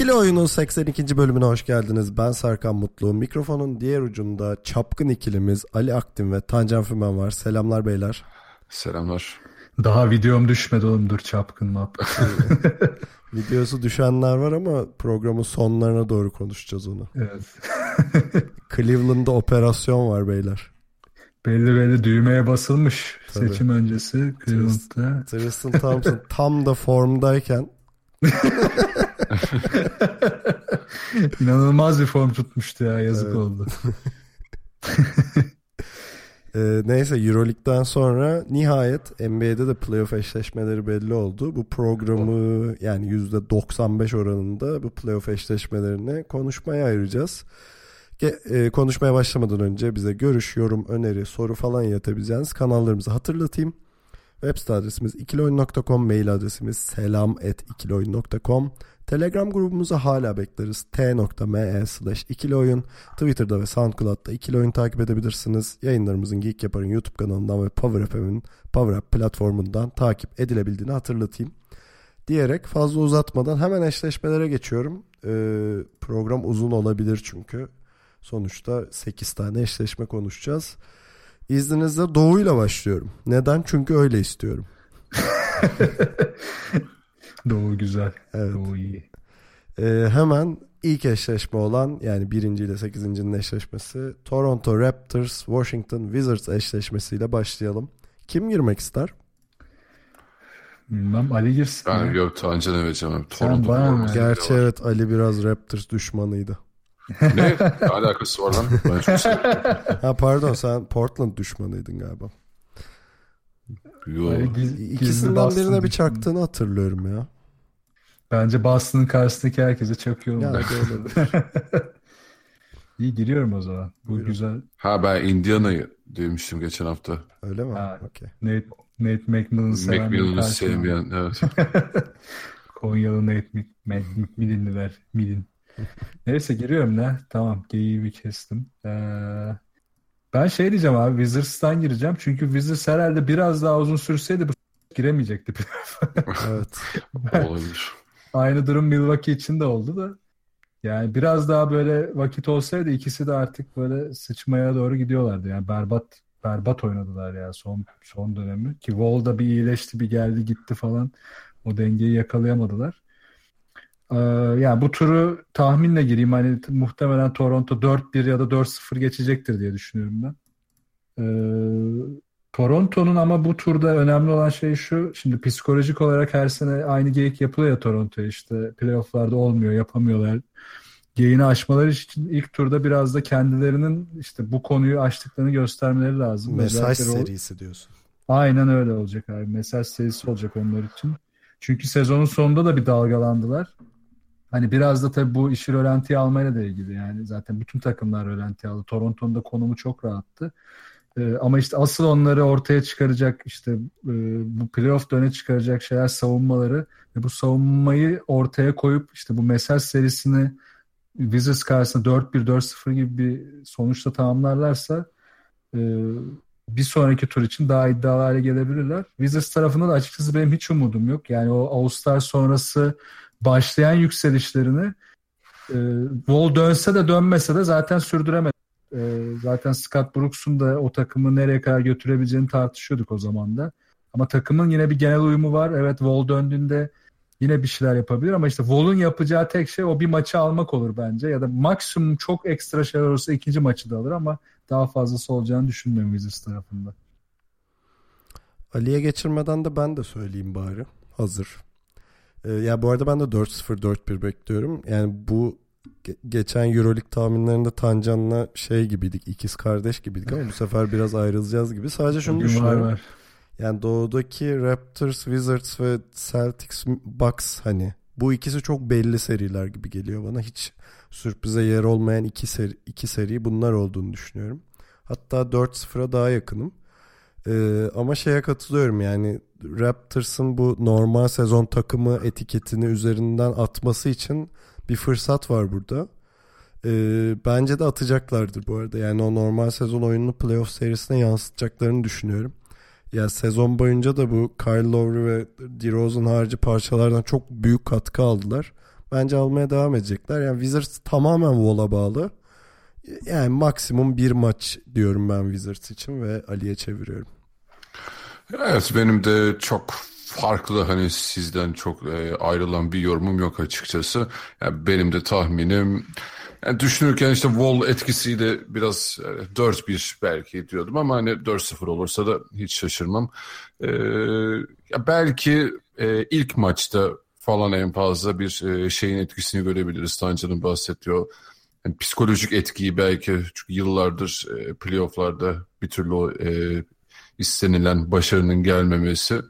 İkili Oyun'un 82. bölümüne hoş geldiniz. Ben Serkan Mutlu. Mikrofonun diğer ucunda çapkın ikilimiz Ali Aktin ve Tancan Fümen var. Selamlar beyler. Selamlar. Daha videom düşmedi oğlum dur çapkın map. Videosu düşenler var ama programın sonlarına doğru konuşacağız onu. evet. Cleveland'da operasyon var beyler. belli belli düğmeye basılmış Tabii. seçim öncesi Cleveland'da. Tristan Thompson tam da formdayken İnanılmaz bir form tutmuştu ya yazık Evet. oldu. e, neyse Euroleague'den sonra nihayet NBA'de de playoff eşleşmeleri belli oldu. Bu programı yani %95 oranında bu playoff eşleşmelerini konuşmaya ayıracağız. E, konuşmaya başlamadan önce bize görüş, yorum, öneri, soru falan iletebileceğiniz kanallarımızı hatırlatayım. Web site adresimiz ikiloyun.com, mail adresimiz selam.ikiloyun.com. Telegram grubumuzu hala bekleriz. t.me slash ikiloyun. Twitter'da ve SoundCloud'da ikiloyun takip edebilirsiniz. Yayınlarımızın Geek Yapar'ın YouTube kanalından ve Power FM'in Power Up platformundan takip edilebildiğini hatırlatayım. Diyerek fazla uzatmadan hemen eşleşmelere geçiyorum. Ee, program uzun olabilir çünkü. Sonuçta 8 tane eşleşme konuşacağız. İzninizle Doğu'yla başlıyorum. Neden? Çünkü öyle istiyorum. Doğu güzel. Evet. Doğu iyi. Ee, hemen ilk eşleşme olan yani birinci ile sekizincinin eşleşmesi Toronto Raptors Washington Wizards eşleşmesiyle başlayalım. Kim girmek ister? Bilmem Ali girsin. Ben ya. yok Tancan'a vereceğim. abi. Toronto bana Gerçi var. evet Ali biraz Raptors düşmanıydı. Ne? Ne alakası var lan? Ben çok seviyorum. Ha pardon sen Portland düşmanıydın galiba. Yo. Giz- gizli İkisinden Boston birine bir çaktığını hatırlıyorum ya. Bence Boston'ın karşısındaki herkese çakıyor. Yani. İyi giriyorum o zaman. Bu Buyurun. güzel. Ha ben Indiana'yı demiştim geçen hafta. Öyle mi? Ha. Okey. Nate, Nate McMillan'ı seven McMillan'ı sevmeyen. Evet. Konyalı Nate Mc- Mc- McMillan'lılar. Milin. Neyse giriyorum ne? Tamam geyiği bir kestim. Ee, ben şey diyeceğim abi Wizards'tan gireceğim. Çünkü Wizards herhalde biraz daha uzun sürseydi bu giremeyecekti. Evet. Olabilir. Aynı durum Milwaukee için de oldu da. Yani biraz daha böyle vakit olsaydı ikisi de artık böyle sıçmaya doğru gidiyorlardı. Yani berbat berbat oynadılar ya son son dönemi. Ki Wall da bir iyileşti, bir geldi gitti falan. O dengeyi yakalayamadılar. Ee, yani bu turu tahminle gireyim. Hani muhtemelen Toronto 4-1 ya da 4-0 geçecektir diye düşünüyorum ben. Ee, Toronto'nun ama bu turda önemli olan şey şu. Şimdi psikolojik olarak her sene aynı geyik yapılıyor ya Toronto'ya işte playofflarda olmuyor, yapamıyorlar. Geyini aşmaları için ilk turda biraz da kendilerinin işte bu konuyu aştıklarını göstermeleri lazım. Mesaj Özellikle o- serisi diyorsun. Aynen öyle olacak abi. Mesaj serisi olacak onlar için. Çünkü sezonun sonunda da bir dalgalandılar. Hani biraz da tabii bu işi rölantiye almayla da ilgili. Yani zaten bütün takımlar rölantiye aldı. Toronto'nun da konumu çok rahattı. Ee, ama işte asıl onları ortaya çıkaracak işte e, bu playoff öne çıkaracak şeyler savunmaları ve bu savunmayı ortaya koyup işte bu mesaj serisini Wizards karşısında 4-1 4-0 gibi bir sonuçla tamamlarlarsa e, bir sonraki tur için daha iddialı hale gelebilirler. Wizards tarafında da açıkçası benim hiç umudum yok. Yani o All-Star sonrası başlayan yükselişlerini e, Wall dönse de dönmese de zaten sürdüremedi. E, zaten Scott Brooks'un da o takımı nereye kadar götürebileceğini tartışıyorduk o zaman da. Ama takımın yine bir genel uyumu var. Evet Wall döndüğünde yine bir şeyler yapabilir ama işte Wall'un yapacağı tek şey o bir maçı almak olur bence. Ya da maksimum çok ekstra şeyler olursa ikinci maçı da alır ama daha fazlası olacağını düşünmüyorum Wizards tarafında. Ali'ye geçirmeden de ben de söyleyeyim bari. Hazır. Ee, ya bu arada ben de 4-0 4-1 bekliyorum. Yani bu ge- geçen Euroleague tahminlerinde Tancan'la şey gibiydik. ikiz kardeş gibiydik ama bu sefer biraz ayrılacağız gibi. Sadece şunu Bugün var düşünüyorum. var. Yani doğudaki Raptors, Wizards ve Celtics, Bucks hani bu ikisi çok belli seriler gibi geliyor bana. Hiç sürprize yer olmayan iki seri, iki seri bunlar olduğunu düşünüyorum. Hatta 4-0'a daha yakınım. Ee, ama şeye katılıyorum yani Raptors'ın bu normal sezon takımı etiketini üzerinden atması için bir fırsat var burada. Ee, bence de atacaklardır bu arada. Yani o normal sezon oyununu playoff serisine yansıtacaklarını düşünüyorum. Ya sezon boyunca da bu Kyle Lowry ve DeRozan harici parçalardan çok büyük katkı aldılar. Bence almaya devam edecekler. Yani Wizards tamamen Wall'a bağlı. Yani maksimum bir maç diyorum ben Wizards için ve Ali'ye çeviriyorum. Evet benim de çok farklı hani sizden çok e, ayrılan bir yorumum yok açıkçası. Yani benim de tahminim yani düşünürken işte Wall etkisiyle biraz e, 4-1 belki diyordum ama hani 4-0 olursa da hiç şaşırmam. E, ya belki e, ilk maçta falan en fazla bir e, şeyin etkisini görebiliriz. Tancan'ın bahsettiği o yani psikolojik etkiyi belki çünkü yıllardır e, playofflarda bir türlü e, istenilen başarının gelmemesi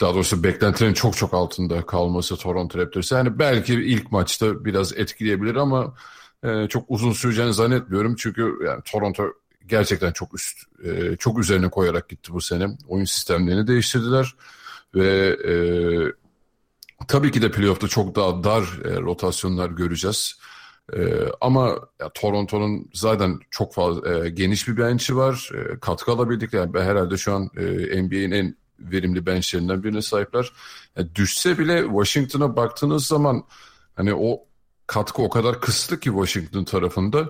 daha doğrusu beklentilerin çok çok altında kalması Toronto Raptors. Yani belki ilk maçta biraz etkileyebilir ama e, çok uzun süreceğini zannetmiyorum. Çünkü yani Toronto gerçekten çok üst, e, çok üzerine koyarak gitti bu sene. Oyun sistemlerini değiştirdiler ve e, tabii ki de playoff'ta çok daha dar e, rotasyonlar göreceğiz. Ee, ama ya, Toronto'nun zaten çok fazla e, geniş bir bench'i var. E, katkı alabildikleri yani herhalde şu an e, NBA'in en verimli benchlerinden birine sahipler. Yani düşse bile Washington'a baktığınız zaman hani o katkı o kadar kısıtlı ki Washington tarafında.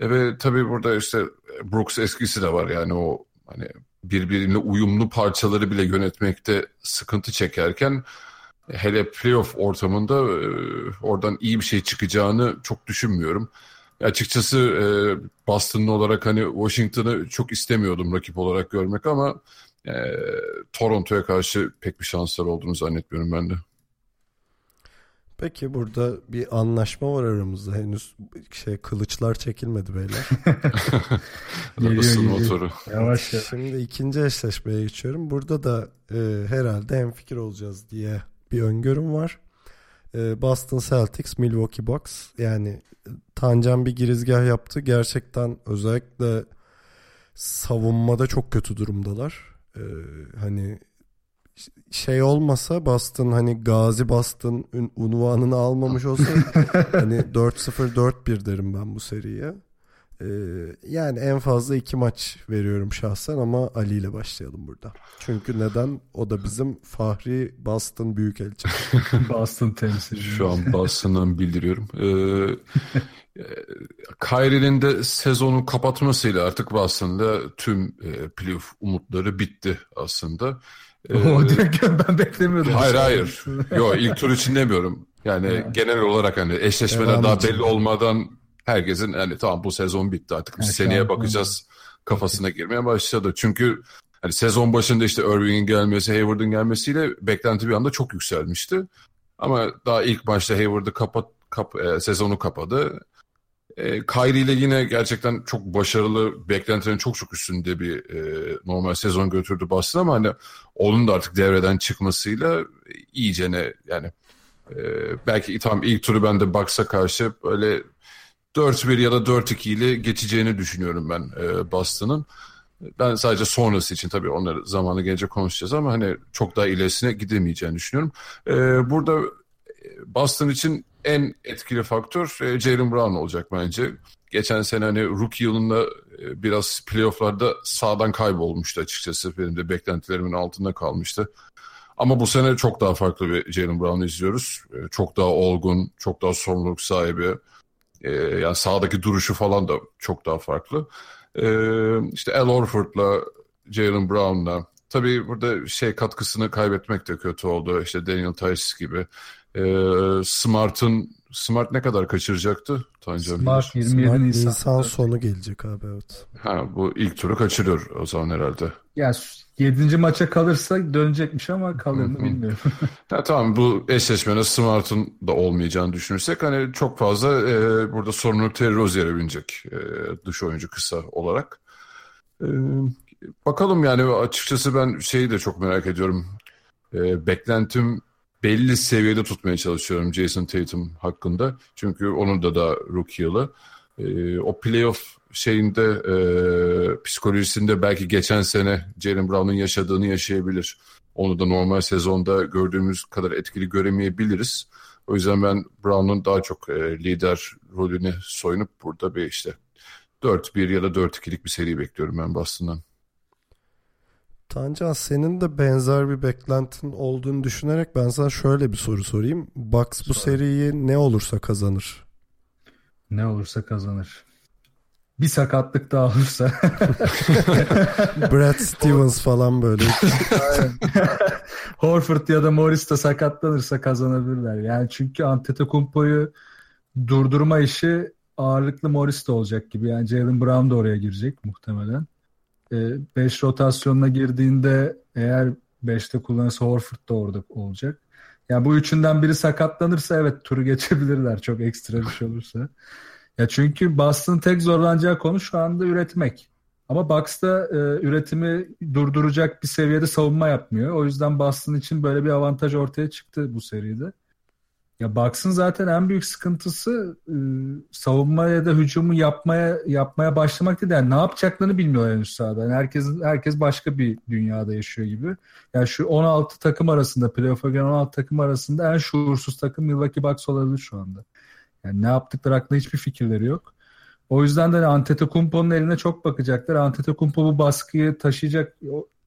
E, ve tabii burada işte Brooks eskisi de var yani o hani birbirine uyumlu parçaları bile yönetmekte sıkıntı çekerken hele playoff ortamında e, oradan iyi bir şey çıkacağını çok düşünmüyorum. Açıkçası e, Boston'lı olarak hani Washington'ı çok istemiyordum rakip olarak görmek ama e, Toronto'ya karşı pek bir şanslar olduğunu zannetmiyorum ben de. Peki burada bir anlaşma var aramızda. Henüz şey kılıçlar çekilmedi beyler. Geliyor, motoru. Yavaş yavaş. Şimdi ikinci eşleşmeye geçiyorum. Burada da e, herhalde hemfikir olacağız diye bir öngörüm var. E, Boston Celtics, Milwaukee Bucks. Yani Tancan bir girizgah yaptı. Gerçekten özellikle savunmada çok kötü durumdalar. E, hani şey olmasa Boston hani Gazi Boston unvanını almamış olsa hani 4-0 4-1 derim ben bu seriye. Ee, yani en fazla iki maç veriyorum şahsen ama Ali ile başlayalım burada. Çünkü neden? O da bizim Fahri Boston Büyükelçi. Boston temsilcisi. Şu an Boston'dan bildiriyorum. Ee, e, Kyrie'nin de sezonu kapatmasıyla artık Boston'da tüm e, playoff umutları bitti aslında. Ee, ben beklemiyordum. hayır hayır. Yo ilk tur için demiyorum. Yani genel olaler hani eşleşmeler Devam daha için. belli olmadan herkesin hani tamam bu sezon bitti artık biz Ha, seneye bakacağız kafasına girmeye başladı. Çünkü hani sezon başında işte Irving'in gelmesi, Hayward'ın gelmesiyle beklenti bir anda çok yükselmişti. Ama daha ilk maçta Hayward'ı kapat, kap, e, sezonu kapadı. E, Kyrie ile yine gerçekten çok başarılı, beklentilerin çok çok üstünde bir e, normal sezon götürdü Boston ama hani onun da artık devreden çıkmasıyla iyicene yani e, belki tam ilk turu ben de Bucks'a karşı böyle 4-1 ya da 4-2 ile geçeceğini düşünüyorum ben e, Boston'ın. Ben sadece sonrası için tabii onları zamanı gelince konuşacağız ama hani çok daha ilerisine gidemeyeceğini düşünüyorum. E, burada e, Boston için en etkili faktör e, Jalen Brown olacak bence. Geçen sene hani rookie yılında e, biraz playofflarda sağdan kaybolmuştu açıkçası. Benim de beklentilerimin altında kalmıştı. Ama bu sene çok daha farklı bir Jalen Brown izliyoruz. E, Çok daha olgun, çok daha sorumluluk sahibi. E, yani sağdaki duruşu falan da çok daha farklı. E, işte Al Horford'la Jalen Brown'la tabii burada şey katkısını kaybetmek de kötü oldu. İşte Daniel Tice gibi. E, Smart'ın Smart ne kadar kaçıracaktı? Tancan Smart bilir. 27 Smart Nisan. Nisan sonu gelecek abi evet. Ha, bu ilk turu kaçırıyor o zaman herhalde. Ya 7. maça kalırsa dönecekmiş ama kalır mı bilmiyorum. Ya tamam bu eşleşmede Smart'ın da olmayacağını düşünürsek hani çok fazla e, burada sorumluluk Terry Rozier'e binecek e, dış oyuncu kısa olarak. E, bakalım yani açıkçası ben şeyi de çok merak ediyorum. E, beklentim belli seviyede tutmaya çalışıyorum Jason Tatum hakkında. Çünkü onun da da rookie yılı. E, o playoff şeyinde e, psikolojisinde belki geçen sene Jalen Brown'un yaşadığını yaşayabilir. Onu da normal sezonda gördüğümüz kadar etkili göremeyebiliriz. O yüzden ben Brown'un daha çok e, lider rolünü soyunup burada bir işte 4-1 ya da 4-2'lik bir seri bekliyorum ben Boston'dan. Tancan senin de benzer bir beklentin olduğunu düşünerek ben sana şöyle bir soru sorayım. Bucks bu seriyi ne olursa kazanır. Ne olursa kazanır. Bir sakatlık daha olursa. Brad Stevens falan böyle. Horford ya da Morris de sakatlanırsa kazanabilirler. Yani çünkü Antetokounmpo'yu durdurma işi ağırlıklı Morris de olacak gibi. Yani Jalen Brown da oraya girecek muhtemelen. 5 e, rotasyonuna girdiğinde eğer 5'te kullanırsa Horford da orada olacak. Yani bu üçünden biri sakatlanırsa evet turu geçebilirler çok ekstra bir şey olursa. Ya çünkü Boston'ın tek zorlanacağı konu şu anda üretmek. Ama Bucks'ta e, üretimi durduracak bir seviyede savunma yapmıyor. O yüzden Boston için böyle bir avantaj ortaya çıktı bu seride. Ya Bucks'ın zaten en büyük sıkıntısı e, savunma ya da hücumu yapmaya yapmaya başlamak değil. Yani ne yapacaklarını bilmiyor henüz sahada. Yani herkes herkes başka bir dünyada yaşıyor gibi. Yani şu 16 takım arasında playoff'a giren 16 takım arasında en şuursuz takım Milwaukee Bucks olabilir şu anda. Yani ne yaptıkları hakkında hiçbir fikirleri yok. O yüzden de Antetokounmpo'nun eline çok bakacaklar. Antetokounmpo bu baskıyı taşıyacak.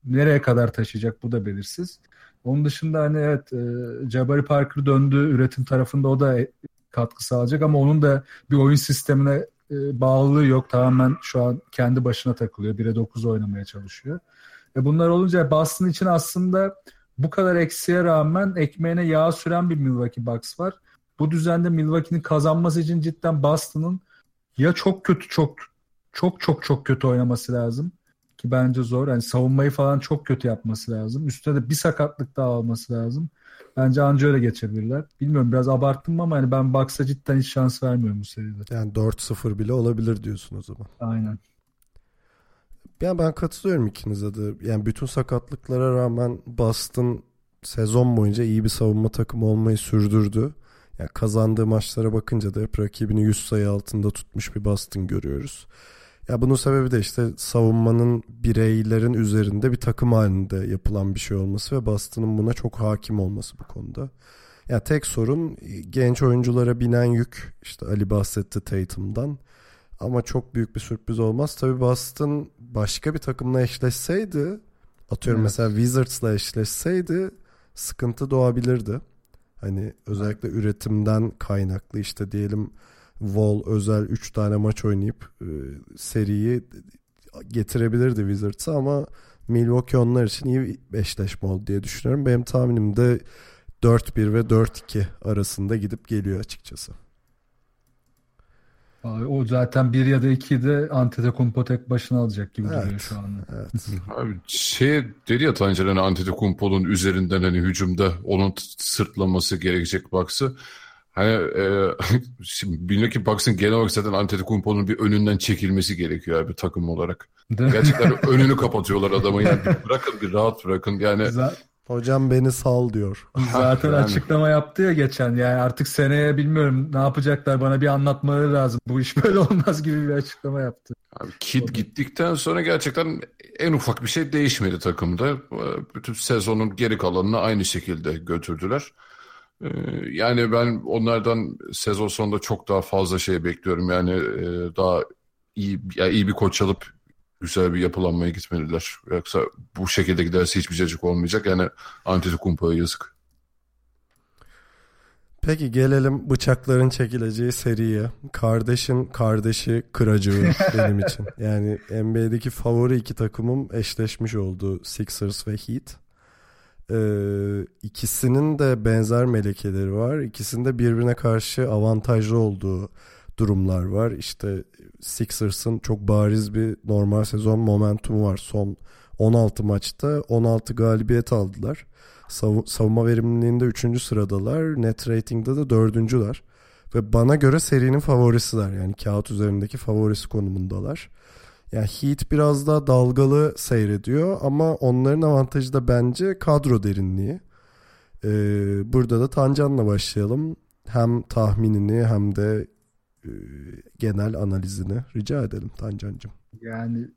Nereye kadar taşıyacak bu da belirsiz. Onun dışında hani evet e, Jabari Parker döndü üretim tarafında o da katkı sağlayacak ama onun da bir oyun sistemine e, bağlılığı yok. Tamamen şu an kendi başına takılıyor. 1'e 9 oynamaya çalışıyor. Ve bunlar olunca Boston için aslında bu kadar eksiğe rağmen ekmeğine yağ süren bir Milwaukee Bucks var. Bu düzende Milwaukee'nin kazanması için cidden Boston'ın ya çok kötü çok çok çok çok kötü oynaması lazım ki bence zor. Yani savunmayı falan çok kötü yapması lazım. Üstüne de bir sakatlık daha alması lazım. Bence anca öyle geçebilirler. Bilmiyorum biraz abarttım ama yani ben Bucks'a cidden hiç şans vermiyorum bu seride. Yani 4-0 bile olabilir diyorsun o zaman. Aynen. Yani ben katılıyorum ikinize de. Yani bütün sakatlıklara rağmen Boston sezon boyunca iyi bir savunma takımı olmayı sürdürdü. Yani kazandığı maçlara bakınca da hep rakibini 100 sayı altında tutmuş bir Boston görüyoruz. Ya bunun sebebi de işte savunmanın bireylerin üzerinde bir takım halinde yapılan bir şey olması ve Boston'ın buna çok hakim olması bu konuda. Ya tek sorun genç oyunculara binen yük. İşte Ali bahsetti Tatum'dan. Ama çok büyük bir sürpriz olmaz. Tabii Boston başka bir takımla eşleşseydi atıyorum evet. mesela Wizards'la eşleşseydi sıkıntı doğabilirdi. Hani özellikle üretimden kaynaklı işte diyelim Wall özel 3 tane maç oynayıp e, seriyi getirebilirdi Wizards'a ama Milwaukee onlar için iyi bir eşleşme oldu diye düşünüyorum. Benim tahminim de 4-1 ve 4-2 arasında gidip geliyor açıkçası. O zaten bir ya da iki de Antetokounmpo tek başına alacak gibi evet, duruyor şu anda. Evet. Abi şey dedi ya Tancer hani Antetokounmpo'nun üzerinden hani hücumda onun sırtlaması gerekecek baksı. Hani e, şimdi ki Bucks'ın genel olarak zaten Antetokounmpo'nun bir önünden çekilmesi gerekiyor abi takım olarak. Gerçekten önünü kapatıyorlar adamı yani bırakın bir rahat bırakın yani. Zaten Hocam beni sal diyor. Zaten yani. açıklama yaptı ya geçen. Yani artık seneye bilmiyorum ne yapacaklar bana bir anlatmaları lazım. Bu iş böyle olmaz gibi bir açıklama yaptı. Abi Kid gittikten sonra gerçekten en ufak bir şey değişmedi takımda. Bütün sezonun geri kalanını aynı şekilde götürdüler. Ee, yani ben onlardan sezon sonunda çok daha fazla şey bekliyorum. Yani e, daha iyi, yani iyi bir koç alıp güzel bir yapılanmaya gitmeliler. Yoksa bu şekilde giderse hiçbir cacık olmayacak. Yani Antetokounmpo'ya yazık. Peki gelelim bıçakların çekileceği seriye. Kardeşin kardeşi kıracağı benim için. Yani NBA'deki favori iki takımım eşleşmiş oldu. Sixers ve Heat. Ee, ikisinin de benzer melekeleri var. İkisinde birbirine karşı avantajlı olduğu durumlar var. İşte Sixers'ın çok bariz bir normal sezon momentumu var. Son 16 maçta 16 galibiyet aldılar. Sav- savunma verimliliğinde 3. sıradalar. Net rating'de de 4.'ler. Ve bana göre serinin favorisiler. Yani kağıt üzerindeki favorisi konumundalar. Yani Heat biraz daha dalgalı seyrediyor ama onların avantajı da bence kadro derinliği. Ee, burada da Tancan'la başlayalım. Hem tahminini hem de e, genel analizini rica edelim Tancan'cığım. Yani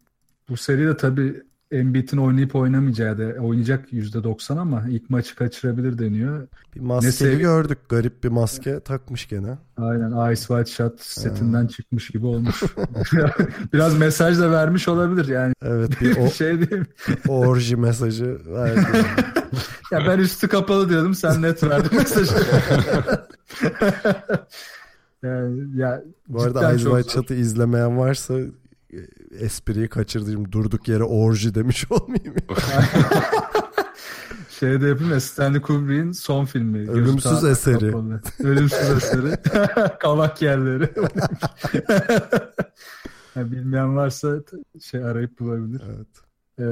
bu seride tabii Embiid'in oynayıp oynamayacağı da oynayacak %90 ama ilk maçı kaçırabilir deniyor. Bir maskeli sevi- gördük. Garip bir maske takmış gene. Aynen Ice White Shot setinden çıkmış gibi olmuş. Biraz mesaj da vermiş olabilir yani. Evet bir o, şey diyeyim. orji mesajı verdi. Ya ben üstü kapalı diyordum sen net verdin mesajı. yani, ya Bu arada Ice White. Shot'ı izlemeyen varsa espriyi kaçırdım. Durduk yere orji demiş olmayayım. Şey de yapayım ya Stanley Kubrick'in son filmi. Ölümsüz ta- eseri. kapalı. Ölümsüz eseri. Kavak yerleri. Ya bilmeyen varsa şey arayıp bulabilir. evet. Ee,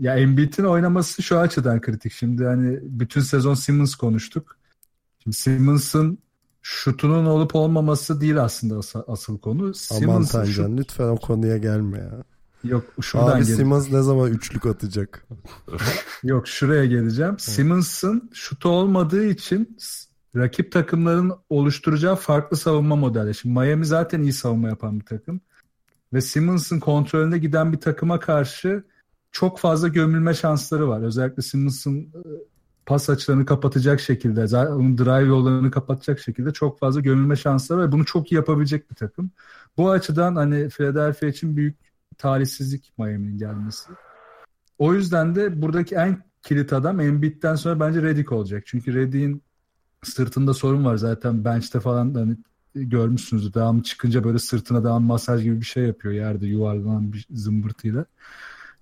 ya Embiid'in oynaması şu açıdan kritik. Şimdi hani bütün sezon Simmons konuştuk. Şimdi Simmons'ın şutunun olup olmaması değil aslında as- asıl konu. Aman Simmons'ın şut- Tancan lütfen o konuya gelme ya. Yok şuradan Abi Simmons ne zaman üçlük atacak? Yok şuraya geleceğim. Simmons'ın şutu olmadığı için rakip takımların oluşturacağı farklı savunma modeli. Şimdi Miami zaten iyi savunma yapan bir takım. Ve Simmons'ın kontrolünde giden bir takıma karşı çok fazla gömülme şansları var. Özellikle Simmons'ın e, pas açılarını kapatacak şekilde, onun drive yollarını kapatacak şekilde çok fazla gömülme şansları var. Bunu çok iyi yapabilecek bir takım. Bu açıdan hani Philadelphia için büyük talihsizlik Miami'nin gelmesi. O yüzden de buradaki en kilit adam Embiid'den sonra bence Redick olacak. Çünkü Redick'in sırtında sorun var zaten bench'te falan hani görmüşsünüzdür. Devamlı çıkınca böyle sırtına devamlı masaj gibi bir şey yapıyor yerde yuvarlanan bir zımbırtıyla.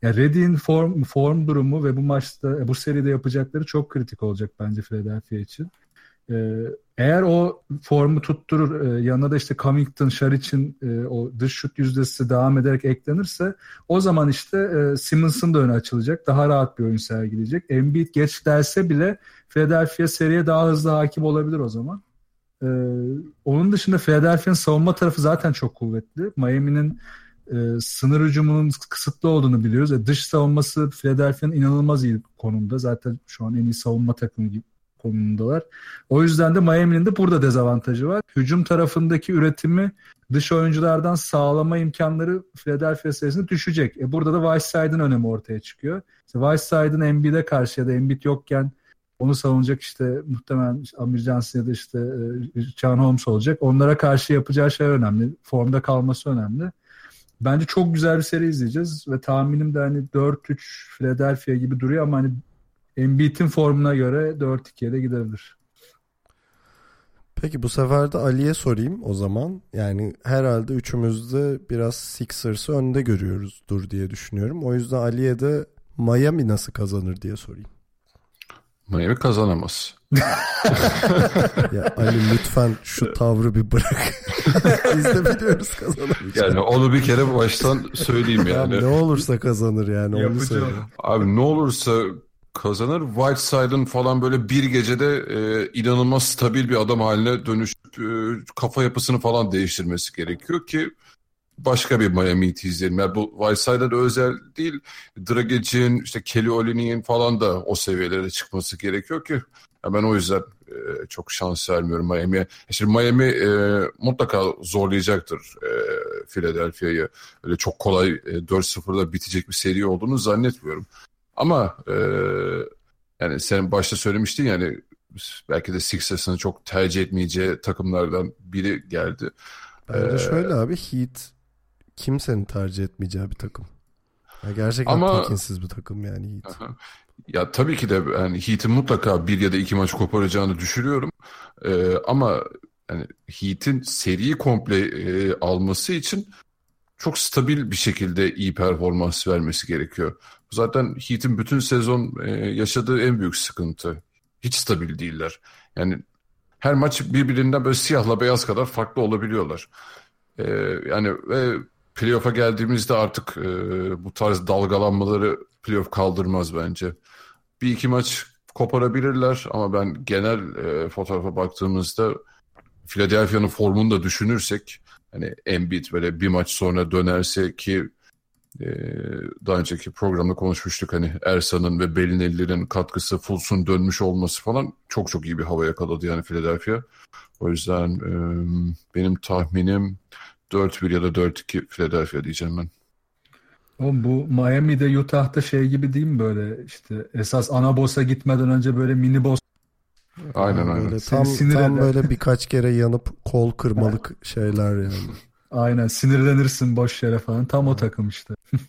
Ya Redick'in form, form durumu ve bu maçta bu seride yapacakları çok kritik olacak bence Philadelphia için. Ee, eğer o formu tutturur e, yanına da işte Covington, Şaric'in e, o dış şut yüzdesi devam ederek eklenirse o zaman işte e, Simmons'ın da önü açılacak. Daha rahat bir oyun sergileyecek. Embiid geç derse bile Philadelphia seriye daha hızlı hakim olabilir o zaman. Ee, onun dışında Philadelphia'nın savunma tarafı zaten çok kuvvetli. Miami'nin e, sınır hücumunun kısıtlı olduğunu biliyoruz. E, dış savunması Philadelphia'nın inanılmaz iyi konumda. Zaten şu an en iyi savunma takımı gibi konumundalar. O yüzden de Miami'nin de burada dezavantajı var. Hücum tarafındaki üretimi dış oyunculardan sağlama imkanları Philadelphia serisinde düşecek. E burada da Whiteside'ın önemi ortaya çıkıyor. İşte Whiteside'ın Embiid'e karşı ya da Embiid yokken onu savunacak işte muhtemelen Amir Johnson ya da işte e, Can Holmes olacak. Onlara karşı yapacağı şey önemli. Formda kalması önemli. Bence çok güzel bir seri izleyeceğiz ve tahminim de hani 4-3 Philadelphia gibi duruyor ama hani Embiid'in formuna göre 4-2'ye de gidebilir. Peki bu sefer de Ali'ye sorayım o zaman. Yani herhalde üçümüz de biraz Sixers'ı önde görüyoruzdur diye düşünüyorum. O yüzden Ali'ye de Miami nasıl kazanır diye sorayım. Miami kazanamaz. Ya Ali lütfen şu tavrı bir bırak. Biz de biliyoruz kazanamayacağını. Yani onu bir kere baştan söyleyeyim Ya yani. ne olursa kazanır yani onu söyle. Abi ne olursa kazanır. Whiteside'ın falan böyle bir gecede e, inanılmaz stabil bir adam haline dönüşüp e, kafa yapısını falan değiştirmesi gerekiyor ki başka bir Miami Heat izleyelim. Yani bu Whiteside'a da özel değil. Dragic'in, işte Kelly Olynyk'in falan da o seviyelere çıkması gerekiyor ki ben o yüzden e, çok şans vermiyorum Miami'ye. Şimdi Miami e, mutlaka zorlayacaktır e, Philadelphia'yı. Öyle çok kolay e, 4-0'da bitecek bir seri olduğunu zannetmiyorum. Ama e, yani sen başta söylemiştin yani belki de Sixers'ın çok tercih etmeyeceği takımlardan biri geldi. Bence Ee, şöyle abi Heat kimsenin tercih etmeyeceği bir takım. Ya gerçekten Ama- tekinsiz bir takım yani Heat. Aha. Ya tabii ki de yani Heat'in mutlaka bir ya da iki maç koparacağını düşünüyorum. Ee, ama yani Heat'in seriyi komple e, alması için çok stabil bir şekilde iyi performans vermesi gerekiyor. Zaten Heat'in bütün sezon e, yaşadığı en büyük sıkıntı. Hiç stabil değiller. Yani her maç birbirinden böyle siyahla beyaz kadar farklı olabiliyorlar. Ee, yani ve playoff'a geldiğimizde artık e, bu tarz dalgalanmaları playoff kaldırmaz bence. Bir iki maç koparabilirler ama ben genel e, fotoğrafa baktığımızda Philadelphia'nın formunu da düşünürsek hani Embiid böyle bir maç sonra dönerse ki e, daha önceki programda konuşmuştuk hani Ersa'nın ve Belinelli'nin katkısı Fultz'un dönmüş olması falan çok çok iyi bir hava yakaladı yani Philadelphia. O yüzden e, benim tahminim 4-1 ya da 4-2 Philadelphia diyeceğim ben. Oğlum bu Miami'de Utah'ta şey gibi değil mi böyle işte esas ana boss'a gitmeden önce böyle mini boss Aynen Yani aynen. Böyle Seni tam, sinir tam eder. böyle birkaç kere yanıp kol kırmalık şeyler yani. aynen sinirlenirsin boş yere falan tam o takım işte.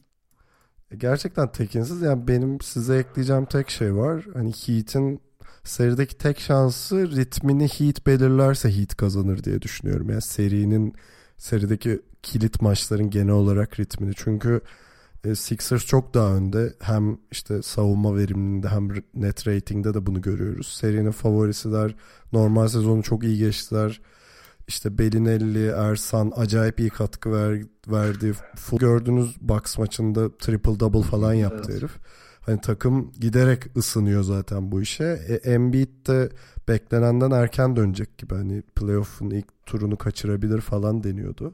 E, Gerçekten tekinsiz. Yani benim size ekleyeceğim tek şey var. Hani Heat'in serideki tek şansı ritmini Heat belirlerse Heat kazanır diye düşünüyorum. Yani serinin serideki kilit maçların genel olarak ritmini. Çünkü e, Sixers çok daha önde. Hem işte savunma verimliliğinde hem net ratingde de bunu görüyoruz. Serinin favorisiler. Normal sezonu çok iyi geçtiler. İşte Belinelli, Ersan acayip iyi katkı ver, verdi. Full gördüğünüz Bucks maçında triple double falan yaptı Evet. herif. Hani takım giderek ısınıyor zaten bu işe. E, Embiid de beklenenden erken dönecek gibi. Hani playoff'un ilk turunu kaçırabilir falan deniyordu.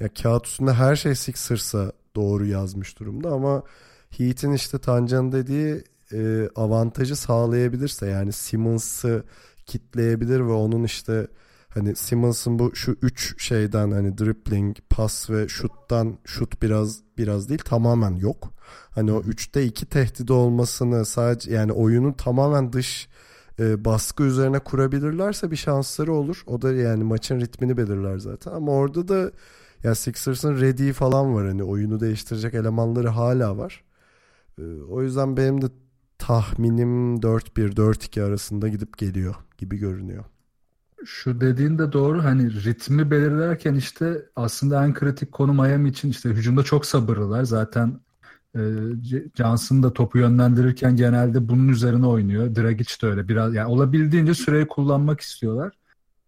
Ya kağıt üstünde her şey Sixers'a doğru yazmış durumda ama Heat'in işte Tancan'ın dediği e, avantajı sağlayabilirse yani Simmons'ı kitleyebilir ve onun işte hani Simmons'ın bu şu üç şeyden hani dribbling, pas ve şuttan şut biraz biraz değil tamamen yok. Hani o üçte iki tehdidi olmasını sadece yani oyunu tamamen dış e, baskı üzerine kurabilirlerse bir şansları olur. O da yani maçın ritmini belirler zaten. Ama orada da ya Sixers'ın ready falan var hani oyunu değiştirecek elemanları hala var. E, o yüzden benim de tahminim 4-1 4-2 arasında gidip geliyor gibi görünüyor. Şu dediğin de doğru hani ritmi belirlerken işte aslında en kritik konu Miami için işte hücumda çok sabırlılar zaten e, Johnson da topu yönlendirirken genelde bunun üzerine oynuyor. Dragic de öyle biraz yani olabildiğince süreyi kullanmak istiyorlar.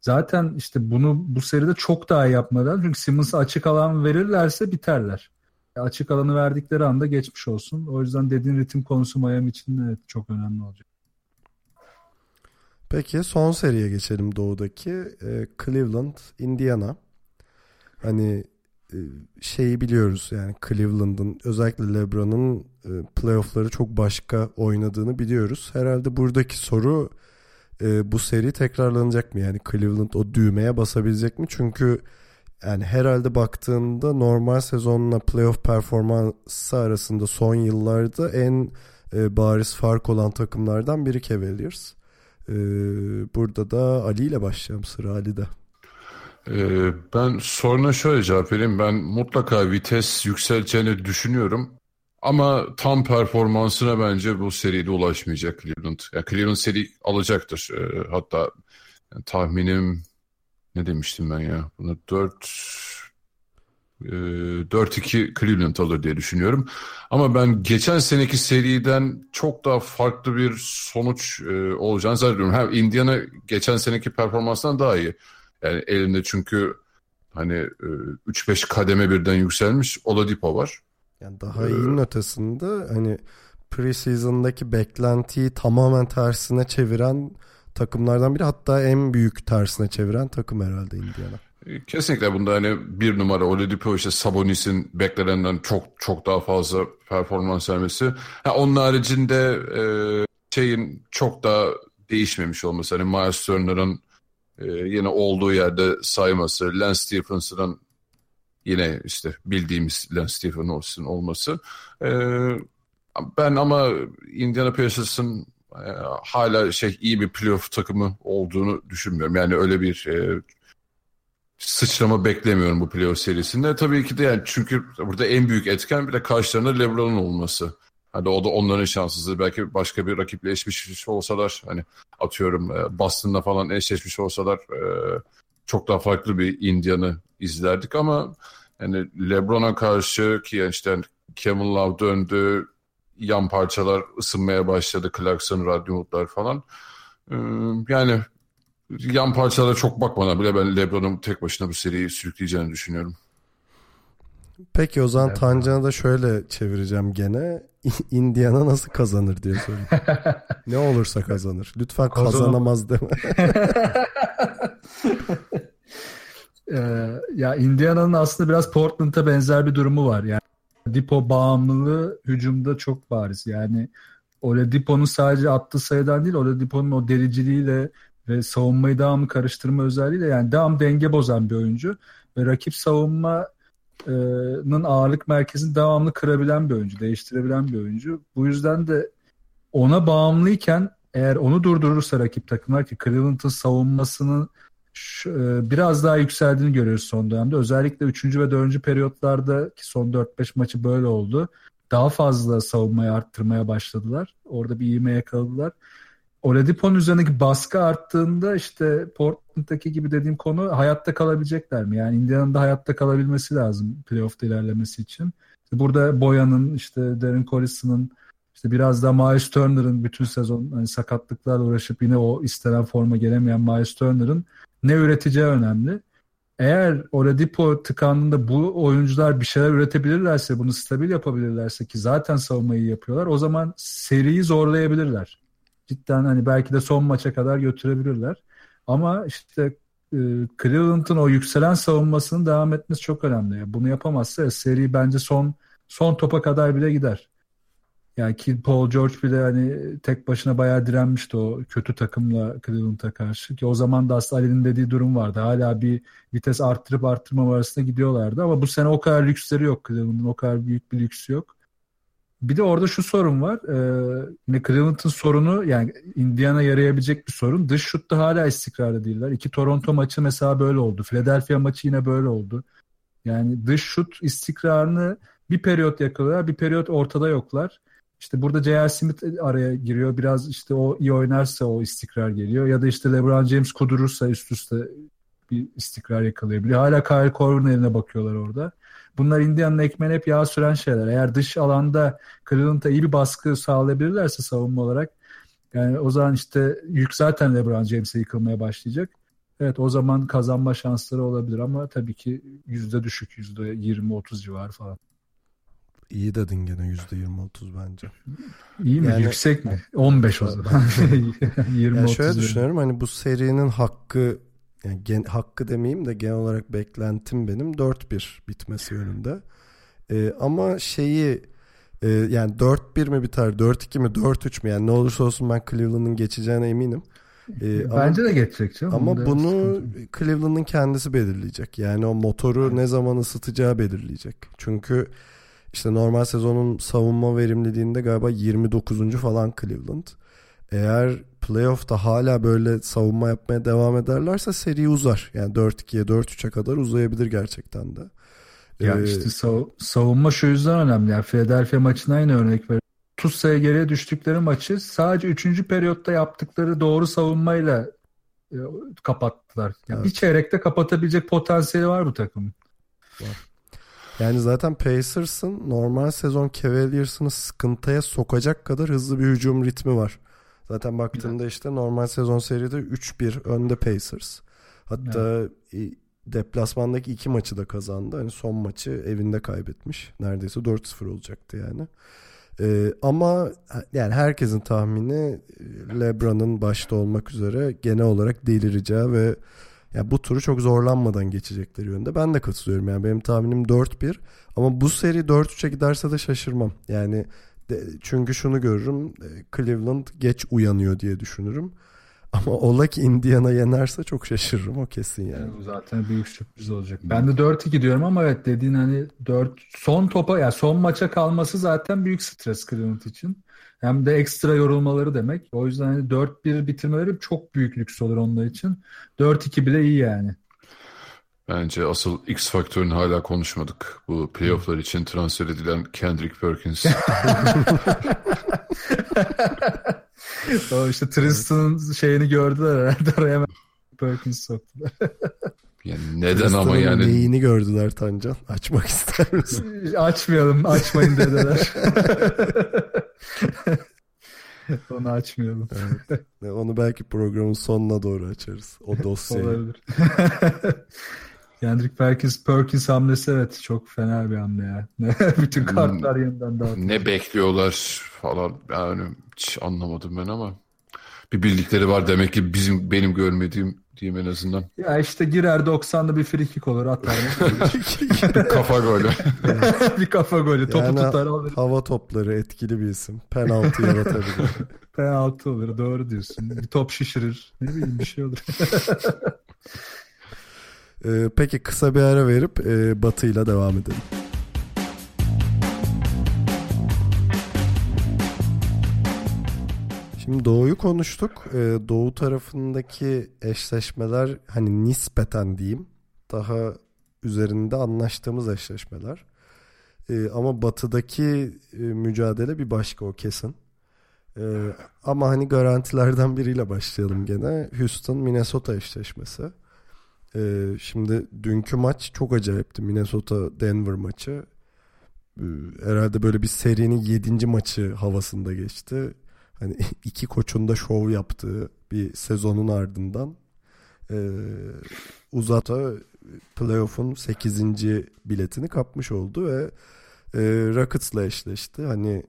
Zaten işte bunu bu seride çok daha yapmadan çünkü Simmons'a açık alan verirlerse biterler. Ya Açık alanı verdikleri anda geçmiş olsun. O yüzden dediğin ritim konusu Miami için evet, çok önemli olacak. Peki son seriye geçelim doğudaki. Ee, Cleveland, Indiana. Hani e, şeyi biliyoruz yani Cleveland'ın özellikle LeBron'un e, playoff'ları çok başka oynadığını biliyoruz. Herhalde buradaki soru e, bu seri tekrarlanacak mı? Yani Cleveland o düğmeye basabilecek mi? Çünkü yani herhalde baktığında normal sezonla playoff performansı arasında son yıllarda en e, bariz fark olan takımlardan biri Cavaliers. Ee, burada da Ali ile başlayalım sıra Ali'de. Ee, ben soruna şöyle cevap vereyim. Ben mutlaka vites yükseleceğini düşünüyorum. Ama tam performansına bence bu seride ulaşmayacak Cleveland. Yani Cleveland seri alacaktır. Ee, hatta yani tahminim ne demiştim ben ya? Buna 4 e, 4-2 Cleveland alır diye düşünüyorum. Ama ben geçen seneki seriden çok daha farklı bir sonuç e, olacağını zannediyorum. Hem Indiana geçen seneki performanstan daha iyi. Yani elinde çünkü hani e, 3-5 kademe birden yükselmiş Oladipo var. Yani daha iyinin ötesinde hani preseason'daki beklentiyi tamamen tersine çeviren takımlardan biri. Hatta en büyük tersine çeviren takım herhalde Indiana. E, Kesinlikle bunda hani bir numara Oladipo işte Sabonis'in beklenenden çok çok daha fazla performans vermesi. Ha, onun haricinde e, şeyin çok daha değişmemiş olması. Hani Miles Turner'ın e, yine olduğu yerde sayması, Lance Stephenson'ın yine işte bildiğimiz Lance Stephenson olması. E, ben ama Indiana Pacers'ın e, hala şey iyi bir playoff takımı olduğunu düşünmüyorum. Yani öyle bir e, sıçrama beklemiyorum bu playoff serisinde. Tabii ki de yani çünkü burada en büyük etken bir de karşılarında LeBron'un olması. Hani o da onların şanssızlığı. Belki başka bir rakiple eşleşmiş olsalar hani atıyorum e, Boston'la falan eşleşmiş olsalar e, çok daha farklı bir Indian'ı izlerdik ama yani LeBron'a karşı ki işte Kevin Love döndü, yan parçalar ısınmaya başladı. Clarkson, Radyohutlar falan. Ee, yani yan parçalara çok bakmadan bile ben LeBron'un tek başına bu seriyi sürükleyeceğini düşünüyorum. Peki o zaman Evet. Tancan'ı da şöyle çevireceğim gene. Indiana nasıl kazanır diye sorayım. ne olursa kazanır. Lütfen Kazanam- kazanamaz deme. Ee, ya Indiana'nın aslında biraz Portland'a benzer bir durumu var. Yani Dipo bağımlılığı hücumda çok bariz. Yani Oladipo'nun sadece attığı sayıdan değil Oladipo'nun o deliciliğiyle ve savunmayı devamlı karıştırma özelliğiyle yani devam denge bozan bir oyuncu ve rakip savunmanın ağırlık merkezini devamlı kırabilen bir oyuncu, değiştirebilen bir oyuncu. Bu yüzden de ona bağımlıyken eğer onu durdurursa rakip takımlar ki Cleveland'ın savunmasının e, biraz daha yükseldiğini görüyoruz son dönemde. Özellikle 3. ve 4. periyotlarda ki son 4-5 maçı böyle oldu. Daha fazla savunmayı arttırmaya başladılar. Orada bir ivme yakaladılar. Oladipo'nun üzerindeki baskı arttığında işte Portland'daki gibi dediğim konu hayatta kalabilecekler mi? Yani Indiana'nın da hayatta kalabilmesi lazım playoff'ta ilerlemesi için. Burada Boyan'ın işte Darren Collison'ın işte biraz da Miles Turner'ın bütün sezon hani sakatlıklarla uğraşıp yine o istenen forma gelemeyen Miles Turner'ın ne üreteceği önemli. Eğer Oladipo tıkandığında bu oyuncular bir şeyler üretebilirlerse, bunu stabil yapabilirlerse ki zaten savunmayı yapıyorlar, o zaman seriyi zorlayabilirler. Cidden hani belki de son maça kadar götürebilirler. Ama işte e, Cleveland'ın o yükselen savunmasının devam etmesi çok önemli. Bunu yapamazsa seri bence son son topa kadar bile gider. Yani ki Paul George bile hani tek başına bayağı direnmişti o kötü takımla Cleveland'a karşı. Ki o zaman da aslında Ali'nin dediği durum vardı. Hala bir vites arttırıp arttırmama arasında gidiyorlardı. Ama bu sene o kadar lüksleri yok Cleveland'ın. O kadar büyük bir lüksü yok. Bir de orada şu sorun var. Ee, yine Cleveland'ın sorunu yani Indiana yarayabilecek bir sorun. Dış şutta hala istikrarlı değiller. İki Toronto maçı mesela böyle oldu. Philadelphia maçı yine böyle oldu. Yani dış şut istikrarını bir periyot yakalıyorlar, bir periyot ortada yoklar. İşte burada J.R. Smith araya giriyor. Biraz işte o iyi oynarsa o istikrar geliyor. Ya da işte LeBron James kudurursa üst üste bir istikrar yakalayabiliyor. Hala Kyle Korver'ın eline bakıyorlar orada. Bunlar Indiana'nın ekmeğine hep yağ süren şeyler. Eğer dış alanda Cleveland'a iyi bir baskı sağlayabilirlerse savunma olarak yani o zaman işte yük zaten LeBron James'e yıkılmaya başlayacak. Evet o zaman kazanma şansları olabilir ama tabii ki yüzde düşük yüzde 20-30 civarı falan. İyi dedin gene %20-30 bence. İyi mi? Yani, Yüksek mi? 15 o zaman. 20 yani şöyle düşünüyorum hani bu serinin hakkı yani gen, hakkı demeyeyim de genel olarak beklentim benim 4-1 bitmesi yönünde. Ee, ama şeyi e, yani 4-1 mi biter 4-2 mi 4-3 mü yani ne olursa olsun ben Cleveland'ın geçeceğine eminim. Ee, Bence ama, de geçecek canım. Ama bunu Cleveland'ın kendisi belirleyecek. Yani o motoru ne zaman ısıtacağı belirleyecek. Çünkü işte normal sezonun savunma verimliliğinde galiba 29. falan Cleveland. Eğer playoff'ta hala böyle savunma yapmaya devam ederlerse seri uzar. Yani 4-2'ye 4-3'e kadar uzayabilir gerçekten de. Ya ee, işte sav- savunma şu yüzden önemli. Yani Philadelphia maçına aynı örnek ver. 30 sayı geriye düştükleri maçı sadece 3. periyotta yaptıkları doğru savunmayla e, kapattılar. Yani evet. Bir çeyrekte kapatabilecek potansiyeli var bu takımın. Var. Yani zaten Pacers'ın normal sezon Cavaliers'ını sıkıntıya sokacak kadar hızlı bir hücum ritmi var. Zaten baktığında evet. işte normal sezon seride 3-1 önde Pacers. Hatta evet. deplasmandaki iki maçı da kazandı. Hani son maçı evinde kaybetmiş. Neredeyse 4-0 olacaktı yani. Ee, ama yani herkesin tahmini LeBron'un başta olmak üzere genel olarak delireceği ve yani bu turu çok zorlanmadan geçecekleri yönde. Ben de katılıyorum. Yani benim tahminim 4-1 ama bu seri 4-3'e giderse de şaşırmam. Yani de, çünkü şunu görürüm. E, Cleveland geç uyanıyor diye düşünürüm. Ama ola ki Indiana yenerse çok şaşırırım o kesin yani. yani bu zaten büyük sürpriz olacak. Ben de 4-2 diyorum ama evet dediğin hani 4 son topa yani son maça kalması zaten büyük stres Cleveland için. Hem de ekstra yorulmaları demek. O yüzden hani 4-1 bitirmeleri çok büyük lüks olur onlar için. 4-2 bile iyi yani. Bence asıl X faktörünü hala konuşmadık. Bu playofflar için transfer edilen Kendrick Perkins. o işte Tristan'ın şeyini gördüler herhalde oraya Perkins soktular. Yani neden ama yani. Neyini gördüler Tancan? Açmak ister misin? Açmayalım, açmayın dediler. Onu açmayalım. Evet. Onu belki programın sonuna doğru açarız. O dosyayı. Olabilir. Kendrick Perkins, Perkins hamlesi evet çok fena bir hamle ya. Bütün kartlar yeniden dağıtıldı. Ne bekliyorlar falan yani hiç anlamadım ben ama. Bir bildikleri var demek ki bizim benim görmediğim diyeyim en azından. Ya işte girer 90'da bir frikik olur atar. kafa golü. bir kafa golü topu Yani tutar alır. Hava topları etkili bir isim. Penaltı yaratabilir. Penaltı olur doğru diyorsun. Bir top şişirir. Ne bileyim bir şey olur. Ee, peki kısa bir ara verip e, Batı'yla devam edelim. Şimdi Doğu'yu konuştuk. Ee, Doğu tarafındaki eşleşmeler hani nispeten diyeyim daha üzerinde anlaştığımız eşleşmeler. Ee, ama Batı'daki e, mücadele bir başka o kesin. Ee, ama hani garantilerden biriyle başlayalım gene. Houston Minnesota eşleşmesi. Ee, şimdi dünkü maç çok acayipti. Minnesota Denver maçı. Ee, herhalde böyle bir serinin 7. maçı havasında geçti. Hani iki koçun da şov yaptığı bir sezonun ardından e, uzata playoff'un 8. biletini kapmış oldu ve e, Rockets'la eşleşti. Hani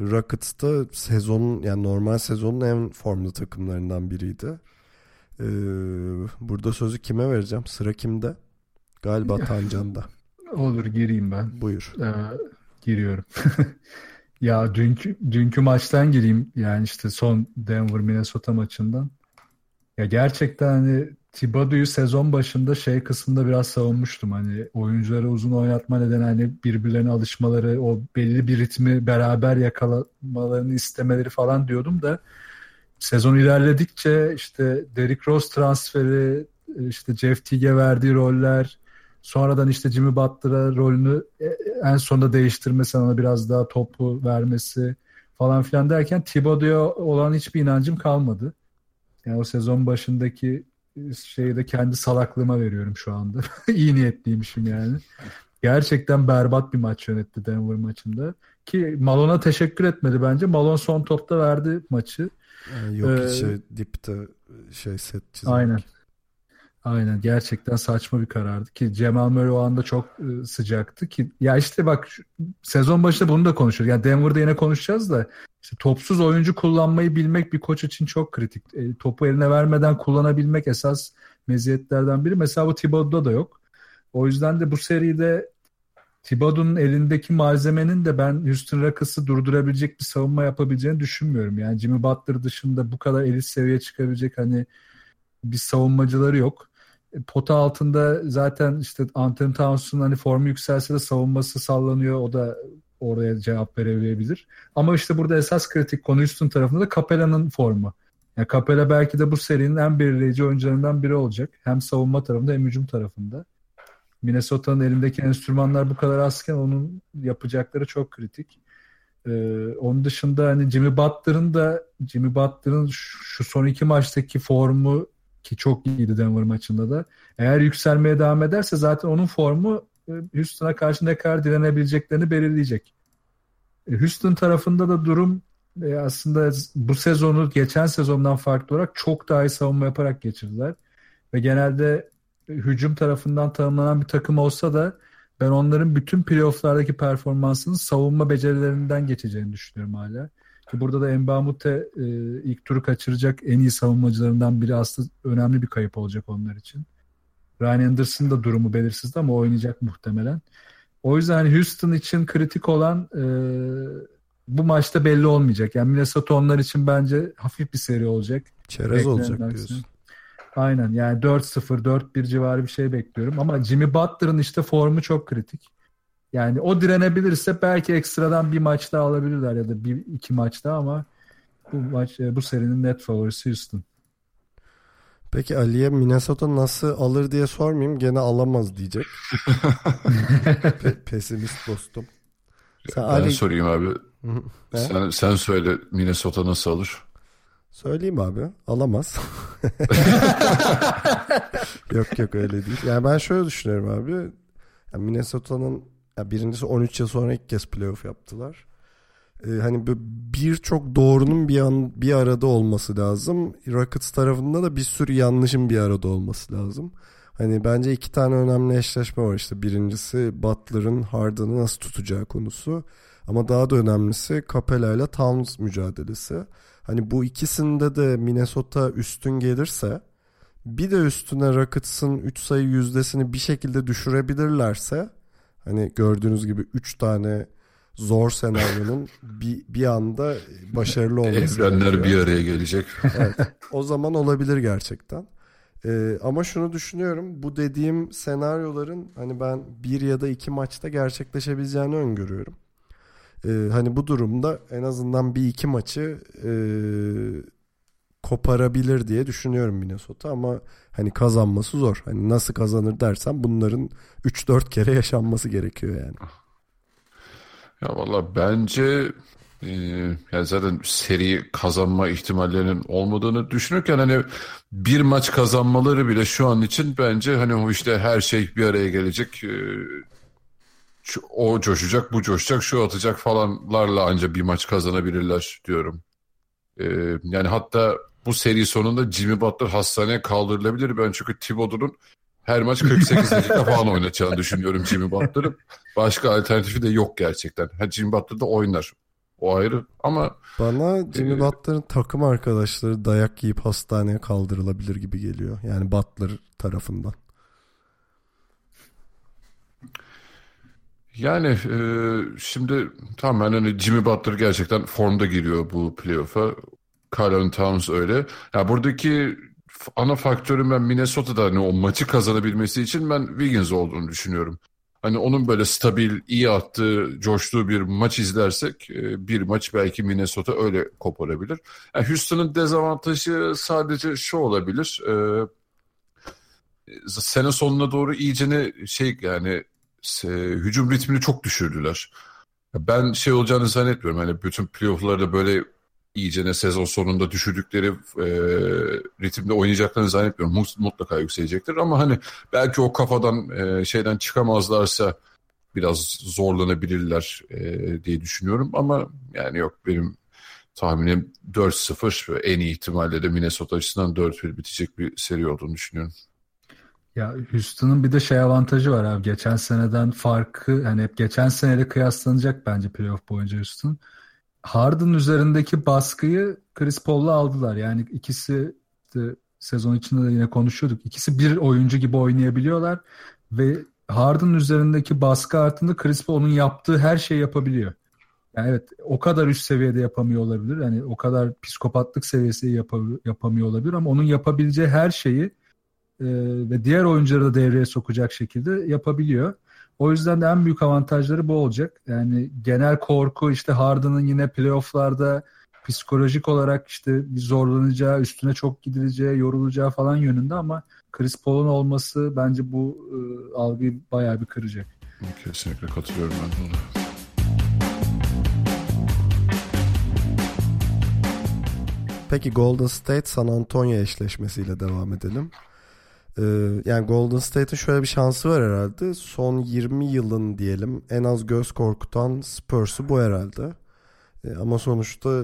Rockets da sezonun yani normal sezonun en formlu takımlarından biriydi. Ee, burada sözü kime vereceğim? Sıra kimde? Galiba Tancan'da. Olur gireyim ben. Buyur. Ee, giriyorum. ya dünkü dünkü maçtan gireyim. Yani işte son Denver Minnesota maçından. Ya gerçekten hani Thibodeau'yu sezon başında şey kısmında biraz savunmuştum. Hani oyuncuları uzun oynatma nedeni hani birbirlerine alışmaları, o belli bir ritmi beraber yakalamalarını istemeleri falan diyordum da sezon ilerledikçe işte Derrick Rose transferi, işte Jeff Teague'e verdiği roller, sonradan işte Jimmy Butler'a rolünü en sonunda değiştirmesi, ona biraz daha topu vermesi falan filan derken Thibodeau'ya olan hiçbir inancım kalmadı. Yani o sezon başındaki şeyi de kendi salaklığıma veriyorum şu anda. İyi niyetliymişim yani. Gerçekten berbat bir maç yönetti Denver maçında. Ki Malone'a teşekkür etmedi bence. Malone son topta verdi maçı. Yok ee, şey dipte şey set çizmek. Aynen. Aynen gerçekten saçma bir karardı ki Cemal Murray o anda çok e, sıcaktı ki ya işte bak sezon başında bunu da konuşuyoruz. Yani Denver'da yine konuşacağız da işte topsuz oyuncu kullanmayı bilmek bir koç için çok kritik. E, topu eline vermeden kullanabilmek esas meziyetlerden biri. Mesela bu Thibodeau'da da yok. O yüzden de bu seride Thibodeau'nun elindeki malzemenin de ben Houston Rockets'ı durdurabilecek bir savunma yapabileceğini düşünmüyorum. Yani Jimmy Butler dışında bu kadar elit seviyeye çıkabilecek hani bir savunmacıları yok. Pota altında zaten işte Anthony Towns'un hani formu yükselse de savunması sallanıyor. O da oraya cevap verebilir. Ama işte burada esas kritik konu Houston tarafında da Capella'nın formu. Yani Capella belki de bu serinin en belirleyici oyuncularından biri olacak. Hem savunma tarafında hem hücum tarafında. Minnesota'nın elindeki enstrümanlar bu kadar azken onun yapacakları çok kritik. Ee, onun dışında hani Jimmy Butler'ın da Jimmy Butler'ın şu son iki maçtaki formu ki çok iyiydi Denver maçında da. Eğer yükselmeye devam ederse zaten onun formu e, Houston'a karşı ne kadar direnebileceklerini belirleyecek. E, Houston tarafında da durum e, aslında bu sezonu geçen sezondan farklı olarak çok daha iyi savunma yaparak geçirdiler. Ve genelde hücum tarafından tanımlanan bir takım olsa da ben onların bütün playofflardaki performansının savunma becerilerinden geçeceğini düşünüyorum hala. Ki burada da Mbamute e, ilk turu kaçıracak en iyi savunmacılarından biri aslında önemli bir kayıp olacak onlar için. Ryan Anderson da durumu belirsizdi ama oynayacak muhtemelen. O yüzden hani Houston için kritik olan e, bu maçta belli olmayacak. Yani Minnesota onlar için bence hafif bir seri olacak. Çerez olacak diyorsun. Aynen yani 4-0, 4-1 civarı bir şey bekliyorum. Ama Jimmy Butler'ın işte formu çok kritik. Yani o direnebilirse belki ekstradan bir maç daha alabilirler ya da bir iki maç daha ama bu maç e, bu serinin net favorisi Houston. Peki Ali'ye Minnesota nasıl alır diye sormayayım. Gene alamaz diyecek. Pe- pesimist dostum. Sen ben Ali... sorayım abi. sen, sen söyle Minnesota nasıl alır? Söyleyeyim abi. Alamaz. yok yok öyle değil. Yani ben şöyle düşünüyorum abi. Yani Minnesota'nın ya birincisi 13 yıl sonra ilk kez playoff yaptılar. Ee, hani birçok doğrunun bir an bir arada olması lazım. Rockets tarafında da bir sürü yanlışın bir arada olması lazım. Hani bence iki tane önemli eşleşme var işte. Birincisi Butler'ın Harden'ı nasıl tutacağı konusu. Ama daha da önemlisi Capella ile Towns mücadelesi. Hani bu ikisinde de Minnesota üstün gelirse bir de üstüne Rockets'ın 3 sayı yüzdesini bir şekilde düşürebilirlerse hani gördüğünüz gibi 3 tane zor senaryonun bir, bir anda başarılı olması. Evrenler bir araya gelecek. evet, o zaman olabilir gerçekten. Ee, ama şunu düşünüyorum. Bu dediğim senaryoların hani ben bir ya da iki maçta gerçekleşebileceğini öngörüyorum. Ee, hani bu durumda en azından bir iki maçı e, koparabilir diye düşünüyorum Minnesota ama hani kazanması zor. Hani nasıl kazanır dersen bunların 3-4 kere yaşanması gerekiyor yani. Ya valla bence e, yani zaten seri kazanma ihtimallerinin olmadığını düşünürken hani bir maç kazanmaları bile şu an için bence hani o işte her şey bir araya gelecek. E, o coşacak, bu coşacak, şu atacak falanlarla ancak bir maç kazanabilirler diyorum. E, yani hatta bu seri sonunda Jimmy Butler hastaneye kaldırılabilir. Ben çünkü Thibodeau'nun her maç 48 dakika falan oynatacağını düşünüyorum Jimmy Butler'ı. Başka alternatifi de yok gerçekten. Ha, Jimmy Butler da oynar. O ayrı ama... Bana Jimmy e, Butler'ın takım arkadaşları dayak yiyip hastaneye kaldırılabilir gibi geliyor. Yani Butler tarafından. Yani e, şimdi tamam hani Jimmy Butler gerçekten formda giriyor bu playoff'a. Carl Towns öyle. Ya yani buradaki ana faktörün ben Minnesota'da hani o maçı kazanabilmesi için ben Wiggins olduğunu düşünüyorum. Hani onun böyle stabil, iyi attığı, coştuğu bir maç izlersek e, bir maç belki Minnesota öyle koparabilir. Yani Houston'ın dezavantajı sadece şu olabilir. E, sene sonuna doğru iyicene şey yani hücum ritmini çok düşürdüler. Ben şey olacağını zannetmiyorum. Hani bütün playoff'larda böyle iyicene sezon sonunda düşürdükleri e, ritimde oynayacaklarını zannetmiyorum. Mutlaka yükselecektir ama hani belki o kafadan e, şeyden çıkamazlarsa biraz zorlanabilirler e, diye düşünüyorum ama yani yok benim tahminim 4-0 ve en iyi ihtimalle de Minnesota açısından 4-1 bitecek bir seri olduğunu düşünüyorum. Ya Houston'ın bir de şey avantajı var abi. Geçen seneden farkı hani hep geçen seneyle kıyaslanacak bence playoff boyunca Houston. Harden üzerindeki baskıyı Chris Paul'la aldılar. Yani ikisi de sezon içinde de yine konuşuyorduk. İkisi bir oyuncu gibi oynayabiliyorlar ve Harden üzerindeki baskı altında Chris Paul onun yaptığı her şeyi yapabiliyor. Yani evet o kadar üst seviyede yapamıyor olabilir. Yani o kadar psikopatlık seviyesi yap yapamıyor olabilir ama onun yapabileceği her şeyi e, ve diğer oyuncuları da devreye sokacak şekilde yapabiliyor. O yüzden de en büyük avantajları bu olacak. Yani genel korku işte Harden'ın yine playofflarda psikolojik olarak işte bir zorlanacağı, üstüne çok gidileceği, yorulacağı falan yönünde ama Chris Paul'un olması bence bu e, algıyı bayağı bir kıracak. Kesinlikle katılıyorum ben ona. Peki Golden State San Antonio eşleşmesiyle devam edelim. Ee, yani Golden State'in şöyle bir şansı var herhalde. Son 20 yılın diyelim en az göz korkutan Spurs'u bu herhalde. Ee, ama sonuçta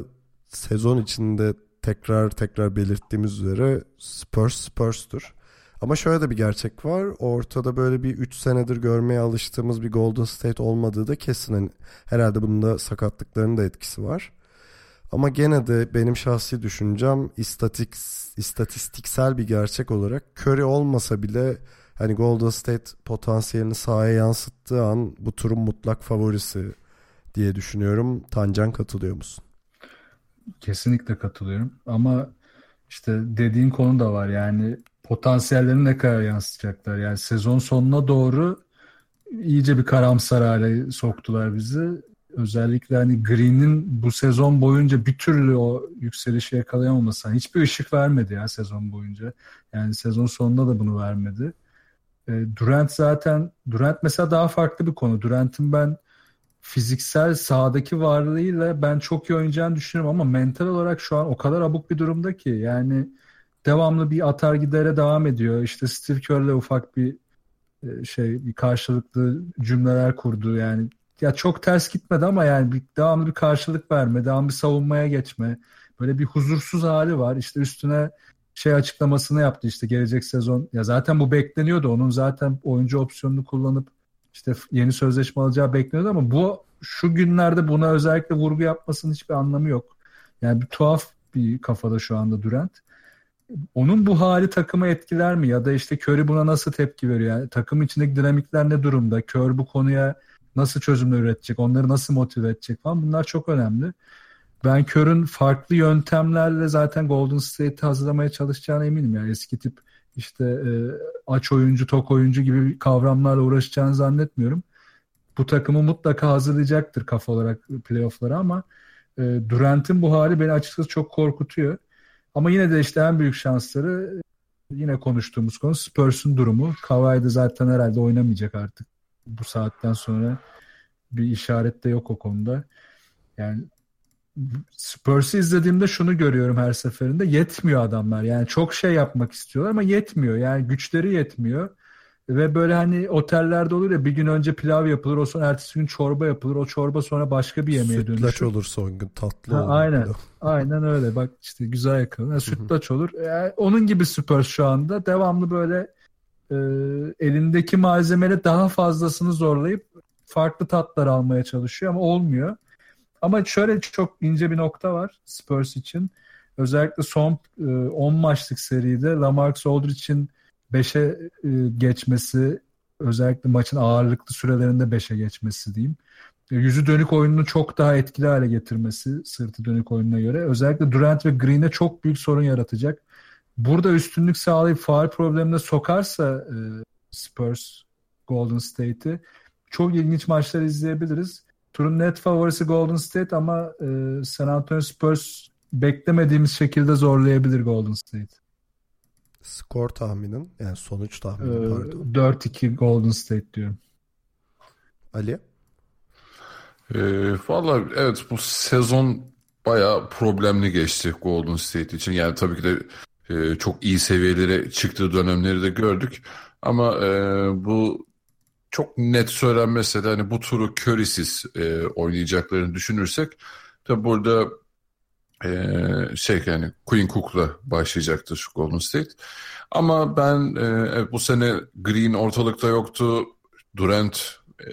sezon içinde tekrar tekrar belirttiğimiz üzere Spurs Spurs'tur. Ama şöyle de bir gerçek var. Ortada böyle bir 3 senedir görmeye alıştığımız bir Golden State olmadığı da kesin. Yani herhalde bunda sakatlıkların da etkisi var. Ama gene de benim şahsi düşüncem istatik, istatistiksel bir gerçek olarak Curry olmasa bile hani Golden State potansiyelini sahaya yansıttığı an bu turun mutlak favorisi diye düşünüyorum. Tancan katılıyor musun? Kesinlikle katılıyorum ama işte dediğin konu da var yani potansiyellerini ne kadar yansıtacaklar yani sezon sonuna doğru iyice bir karamsar hale soktular bizi özellikle hani Green'in bu sezon boyunca bir türlü o yükselişi yakalayamaması. hiçbir ışık vermedi ya sezon boyunca. Yani sezon sonunda da bunu vermedi. E, Durant zaten Durant mesela daha farklı bir konu. Durant'in ben fiziksel sahadaki varlığıyla ben çok iyi oynayacağını düşünüyorum ama mental olarak şu an o kadar abuk bir durumda ki yani devamlı bir atar gidere devam ediyor. İşte Steve Kerr'le ufak bir e, şey bir karşılıklı cümleler kurdu yani ya çok ters gitmedi ama yani bir, devamlı bir karşılık verme, devamlı bir savunmaya geçme. Böyle bir huzursuz hali var. İşte üstüne şey açıklamasını yaptı işte gelecek sezon. Ya zaten bu bekleniyordu. Onun zaten oyuncu opsiyonunu kullanıp işte yeni sözleşme alacağı bekleniyordu ama bu şu günlerde buna özellikle vurgu yapmasının hiçbir anlamı yok. Yani bir tuhaf bir kafada şu anda Durant. Onun bu hali takımı etkiler mi? Ya da işte Curry buna nasıl tepki veriyor? Yani takım içindeki dinamikler ne durumda? Curry bu konuya nasıl çözümler üretecek? Onları nasıl motive edecek falan bunlar çok önemli. Ben Curry'ün farklı yöntemlerle zaten Golden State'i hazırlamaya çalışacağına eminim. Yani eski tip işte e, aç oyuncu, tok oyuncu gibi kavramlarla uğraşacağını zannetmiyorum. Bu takımı mutlaka hazırlayacaktır kafa olarak playoff'lara ama e, Durant'in bu hali beni açıkçası çok korkutuyor. Ama yine de işte en büyük şansları yine konuştuğumuz konu Spurs'un durumu. Kawhi de zaten herhalde oynamayacak artık. Bu saatten sonra bir işaret de yok o konuda. Yani Spurs'u izlediğimde şunu görüyorum her seferinde. Yetmiyor adamlar. Yani çok şey yapmak istiyorlar ama yetmiyor. Yani güçleri yetmiyor. Ve böyle hani otellerde olur ya bir gün önce pilav yapılır, o sonra ertesi gün çorba yapılır, o çorba sonra başka bir yemeğe Sütlaç dönüşür. olur son gün tatlı Ha, olur. aynen. pilav. Aynen öyle. Bak işte güzel yakaladın. Yani sütlaç olur. Yani onun gibi Spurs şu anda devamlı böyle e, elindeki malzemeyle daha fazlasını zorlayıp farklı tatlar almaya çalışıyor ama olmuyor. Ama şöyle çok ince bir nokta var Spurs için. Özellikle son e, 10 maçlık seride Lamarcus Aldridge'in 5'e e, geçmesi özellikle maçın ağırlıklı sürelerinde 5'e geçmesi diyeyim. E, Yüzü dönük oyununu çok daha etkili hale getirmesi sırtı dönük oyununa göre. Özellikle Durant ve Green'e çok büyük sorun yaratacak. Burada üstünlük sağlayıp faal problemine sokarsa e, Spurs Golden State'i çok ilginç maçlar izleyebiliriz. Turun net favorisi Golden State ama e, San Antonio Spurs beklemediğimiz şekilde zorlayabilir Golden State. Skor tahminin yani sonuç E, tahmini pardon. 4-2 Golden State diyorum. Ali? Ee, Valla evet bu sezon bayağı problemli geçti Golden State için. Yani tabii ki de e, çok iyi seviyelere çıktığı dönemleri de gördük. Ama e, bu çok net söylenmese de hani bu turu Curry'siz e, oynayacaklarını düşünürsek tabii burada e, şey yani Quinn Cook'la başlayacaktır Golden State. Ama ben e, bu sene Green ortalıkta yoktu. Durant e,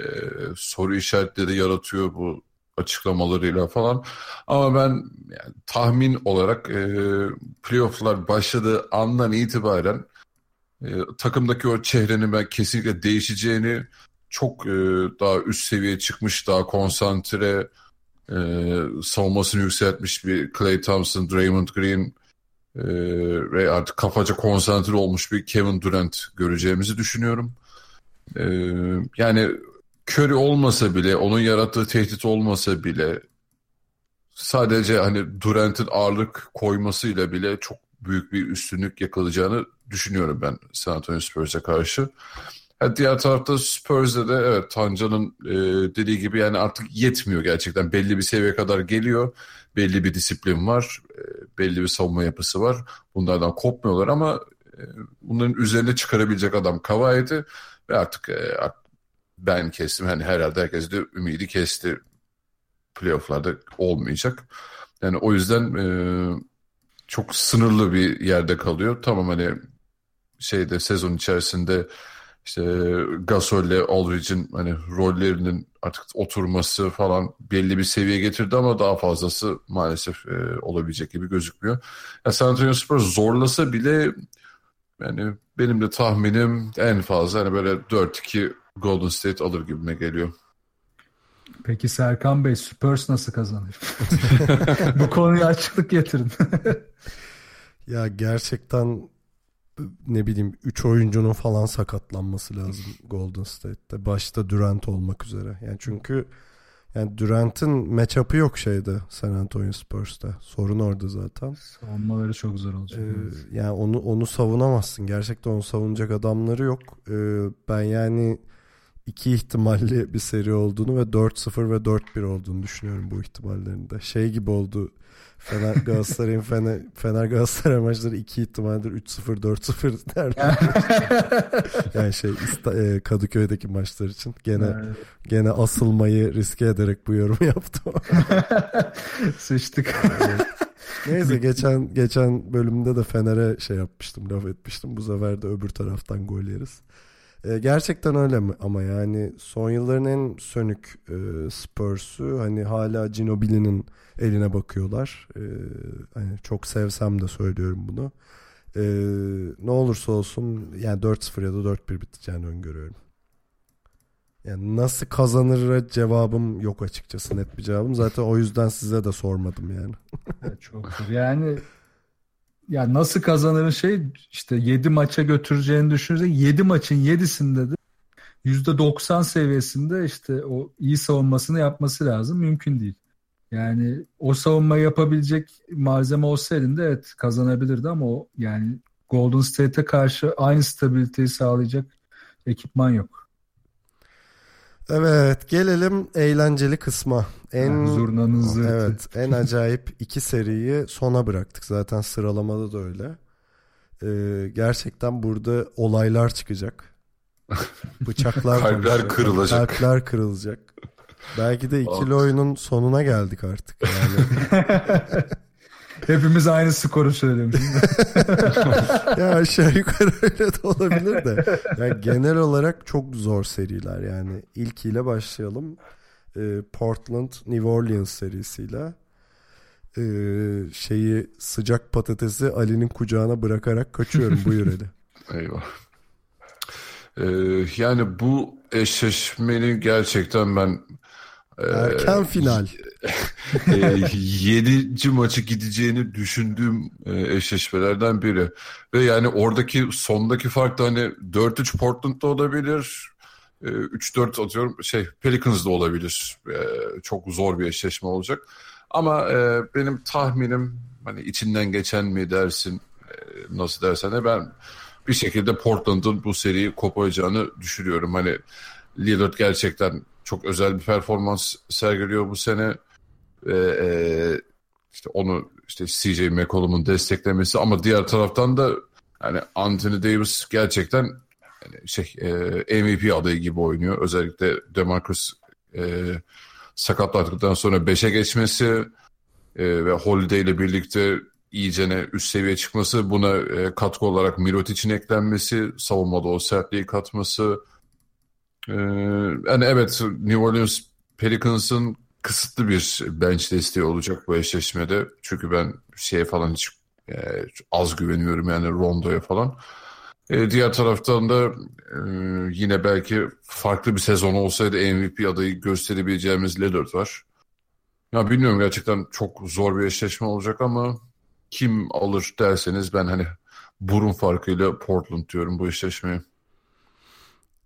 soru işaretleri yaratıyor bu açıklamalarıyla falan. Ama ben yani, tahmin olarak e, playofflar başladığı andan itibaren e, takımdaki o çehrenin ben kesinlikle değişeceğini çok e, daha üst seviyeye çıkmış, daha konsantre, e, savunmasını yükseltmiş bir Klay Thompson, Draymond Green e, ve artık kafaca konsantre olmuş bir Kevin Durant göreceğimizi düşünüyorum. E, yani Curry olmasa bile, onun yarattığı tehdit olmasa bile sadece hani Durant'in ağırlık koymasıyla bile çok büyük bir üstünlük yakalayacağını düşünüyorum ben San Antonio Spurs'a karşı. Ha, diğer tarafta Spurs'de de evet Tancan'ın e, dediği gibi yani artık yetmiyor gerçekten. Belli bir seviyeye kadar geliyor. Belli bir disiplin var. e, belli bir savunma yapısı var. Bunlardan kopmuyorlar ama e, bunların üzerine çıkarabilecek adam Kawhi'di ve artık e, artık ben kestim. Hani herhalde herkes de ümidi kesti. Playoff'larda olmayacak. Yani o yüzden e, çok sınırlı bir yerde kalıyor. Tamam hani şeyde sezon içerisinde işte Gasol'le Aldridge'in hani rollerinin artık oturması falan belli bir seviye getirdi ama daha fazlası maalesef e, olabilecek gibi gözükmüyor. Ya San Antonio Spurs zorlasa bile yani benim de tahminim en fazla hani böyle 4-2 Golden State alır gibime geliyor. Peki Serkan Bey Spurs nasıl kazanır? Bu konuya açıklık getirin. Ya gerçekten ne bileyim 3 oyuncunun falan sakatlanması lazım Golden State'te. Başta Durant olmak üzere. Yani çünkü yani Durant'in matchup'ı yok şeyde San Antonio Spurs'ta. Sorun orada zaten. Savunmaları çok zor olacak. Ee, yani onu onu savunamazsın. Gerçekten onu savunacak adamları yok. Ee, ben yani iki ihtimalli bir seri olduğunu ve 4-0 ve 4-1 olduğunu düşünüyorum bu ihtimallerinde. Şey gibi oldu. Fener Galatasaray'ın Fener, Fener Galatasaray maçları iki ihtimaldir 3-0 4-0 derler. yani şey e, Kadıköy'deki maçlar için gene Evet. gene asılmayı riske ederek bu yorumu yaptım. Sıçtık. Neyse geçen geçen bölümde de Fener'e şey yapmıştım, laf etmiştim. Bu sefer de öbür taraftan gol yeriz. E, gerçekten öyle mi? Ama yani son yılların en sönük e, Spurs'u hani hala Ginobili'nin eline bakıyorlar. E, hani çok sevsem de söylüyorum bunu. E, ne olursa olsun yani 4-0 ya da 4-1 biteceğini öngörüyorum. Yani nasıl kazanır cevabım yok açıkçası net bir cevabım. Zaten o yüzden size de sormadım yani. Çok zor. Yani ya nasıl kazanırın şey işte 7 maça götüreceğini düşünürse 7 maçın 7'sinde de %90 seviyesinde işte o iyi savunmasını yapması lazım. Mümkün değil. Yani o savunmayı yapabilecek malzeme olsa elinde evet kazanabilirdi ama o yani Golden State'e karşı aynı stabiliteyi sağlayacak ekipman yok. Evet gelelim eğlenceli kısma. En Yani zurnanın zırtı. evet en acayip iki seriyi sona bıraktık. Zaten sıralamada da öyle. Ee, gerçekten burada olaylar çıkacak. Bıçaklar Kalpler kırılacak. Kalpler kırılacak. Belki de ikili oyunun sonuna geldik artık. Yani Hepimiz aynı skoru söylemişiz. ya aşağı yukarı öyle de olabilir de. Yani genel olarak çok zor seriler yani. İlkiyle başlayalım. Ee, Portland New Orleans serisiyle. Ee, şeyi sıcak patatesi Ali'nin kucağına bırakarak kaçıyorum. Buyur Ali. Eyvah. Ee, yani bu eşleşmenin gerçekten ben Erken final. e, yedinci maçı gideceğini düşündüğüm e, eşleşmelerden biri. Ve yani oradaki sondaki fark da hani 4-3 Portland'da olabilir. E, 3-4 atıyorum şey Pelicans'da olabilir. E, çok zor bir eşleşme olacak. Ama e, benim tahminim hani içinden geçen mi dersin e, nasıl dersen de ben bir şekilde Portland'ın bu seriyi koparacağını düşünüyorum. Hani Lillard gerçekten çok özel bir performans sergiliyor bu sene. Ve e, işte onu işte CJ McCollum'un desteklemesi ama diğer taraftan da yani Anthony Davis gerçekten yani şey e, MVP adayı gibi oynuyor. Özellikle DeMarcus e, sakatlandıktan sonra 5'e geçmesi e, ve Holiday ile birlikte iyicene üst seviye çıkması buna e, katkı olarak Mirotic'in eklenmesi savunmada o sertliği katması e, yani evet New Orleans Pelicans'ın kısıtlı bir bench desteği olacak bu eşleşmede çünkü ben şeye falan hiç e, az güveniyorum yani Rondo'ya falan. E, diğer taraftan da e, yine belki farklı bir sezon olsaydı MVP adayı gösterebileceğimiz Lillard var. Ya bilmiyorum gerçekten çok zor bir eşleşme olacak ama kim alır derseniz ben hani burun farkıyla Portland diyorum bu eşleşmeye.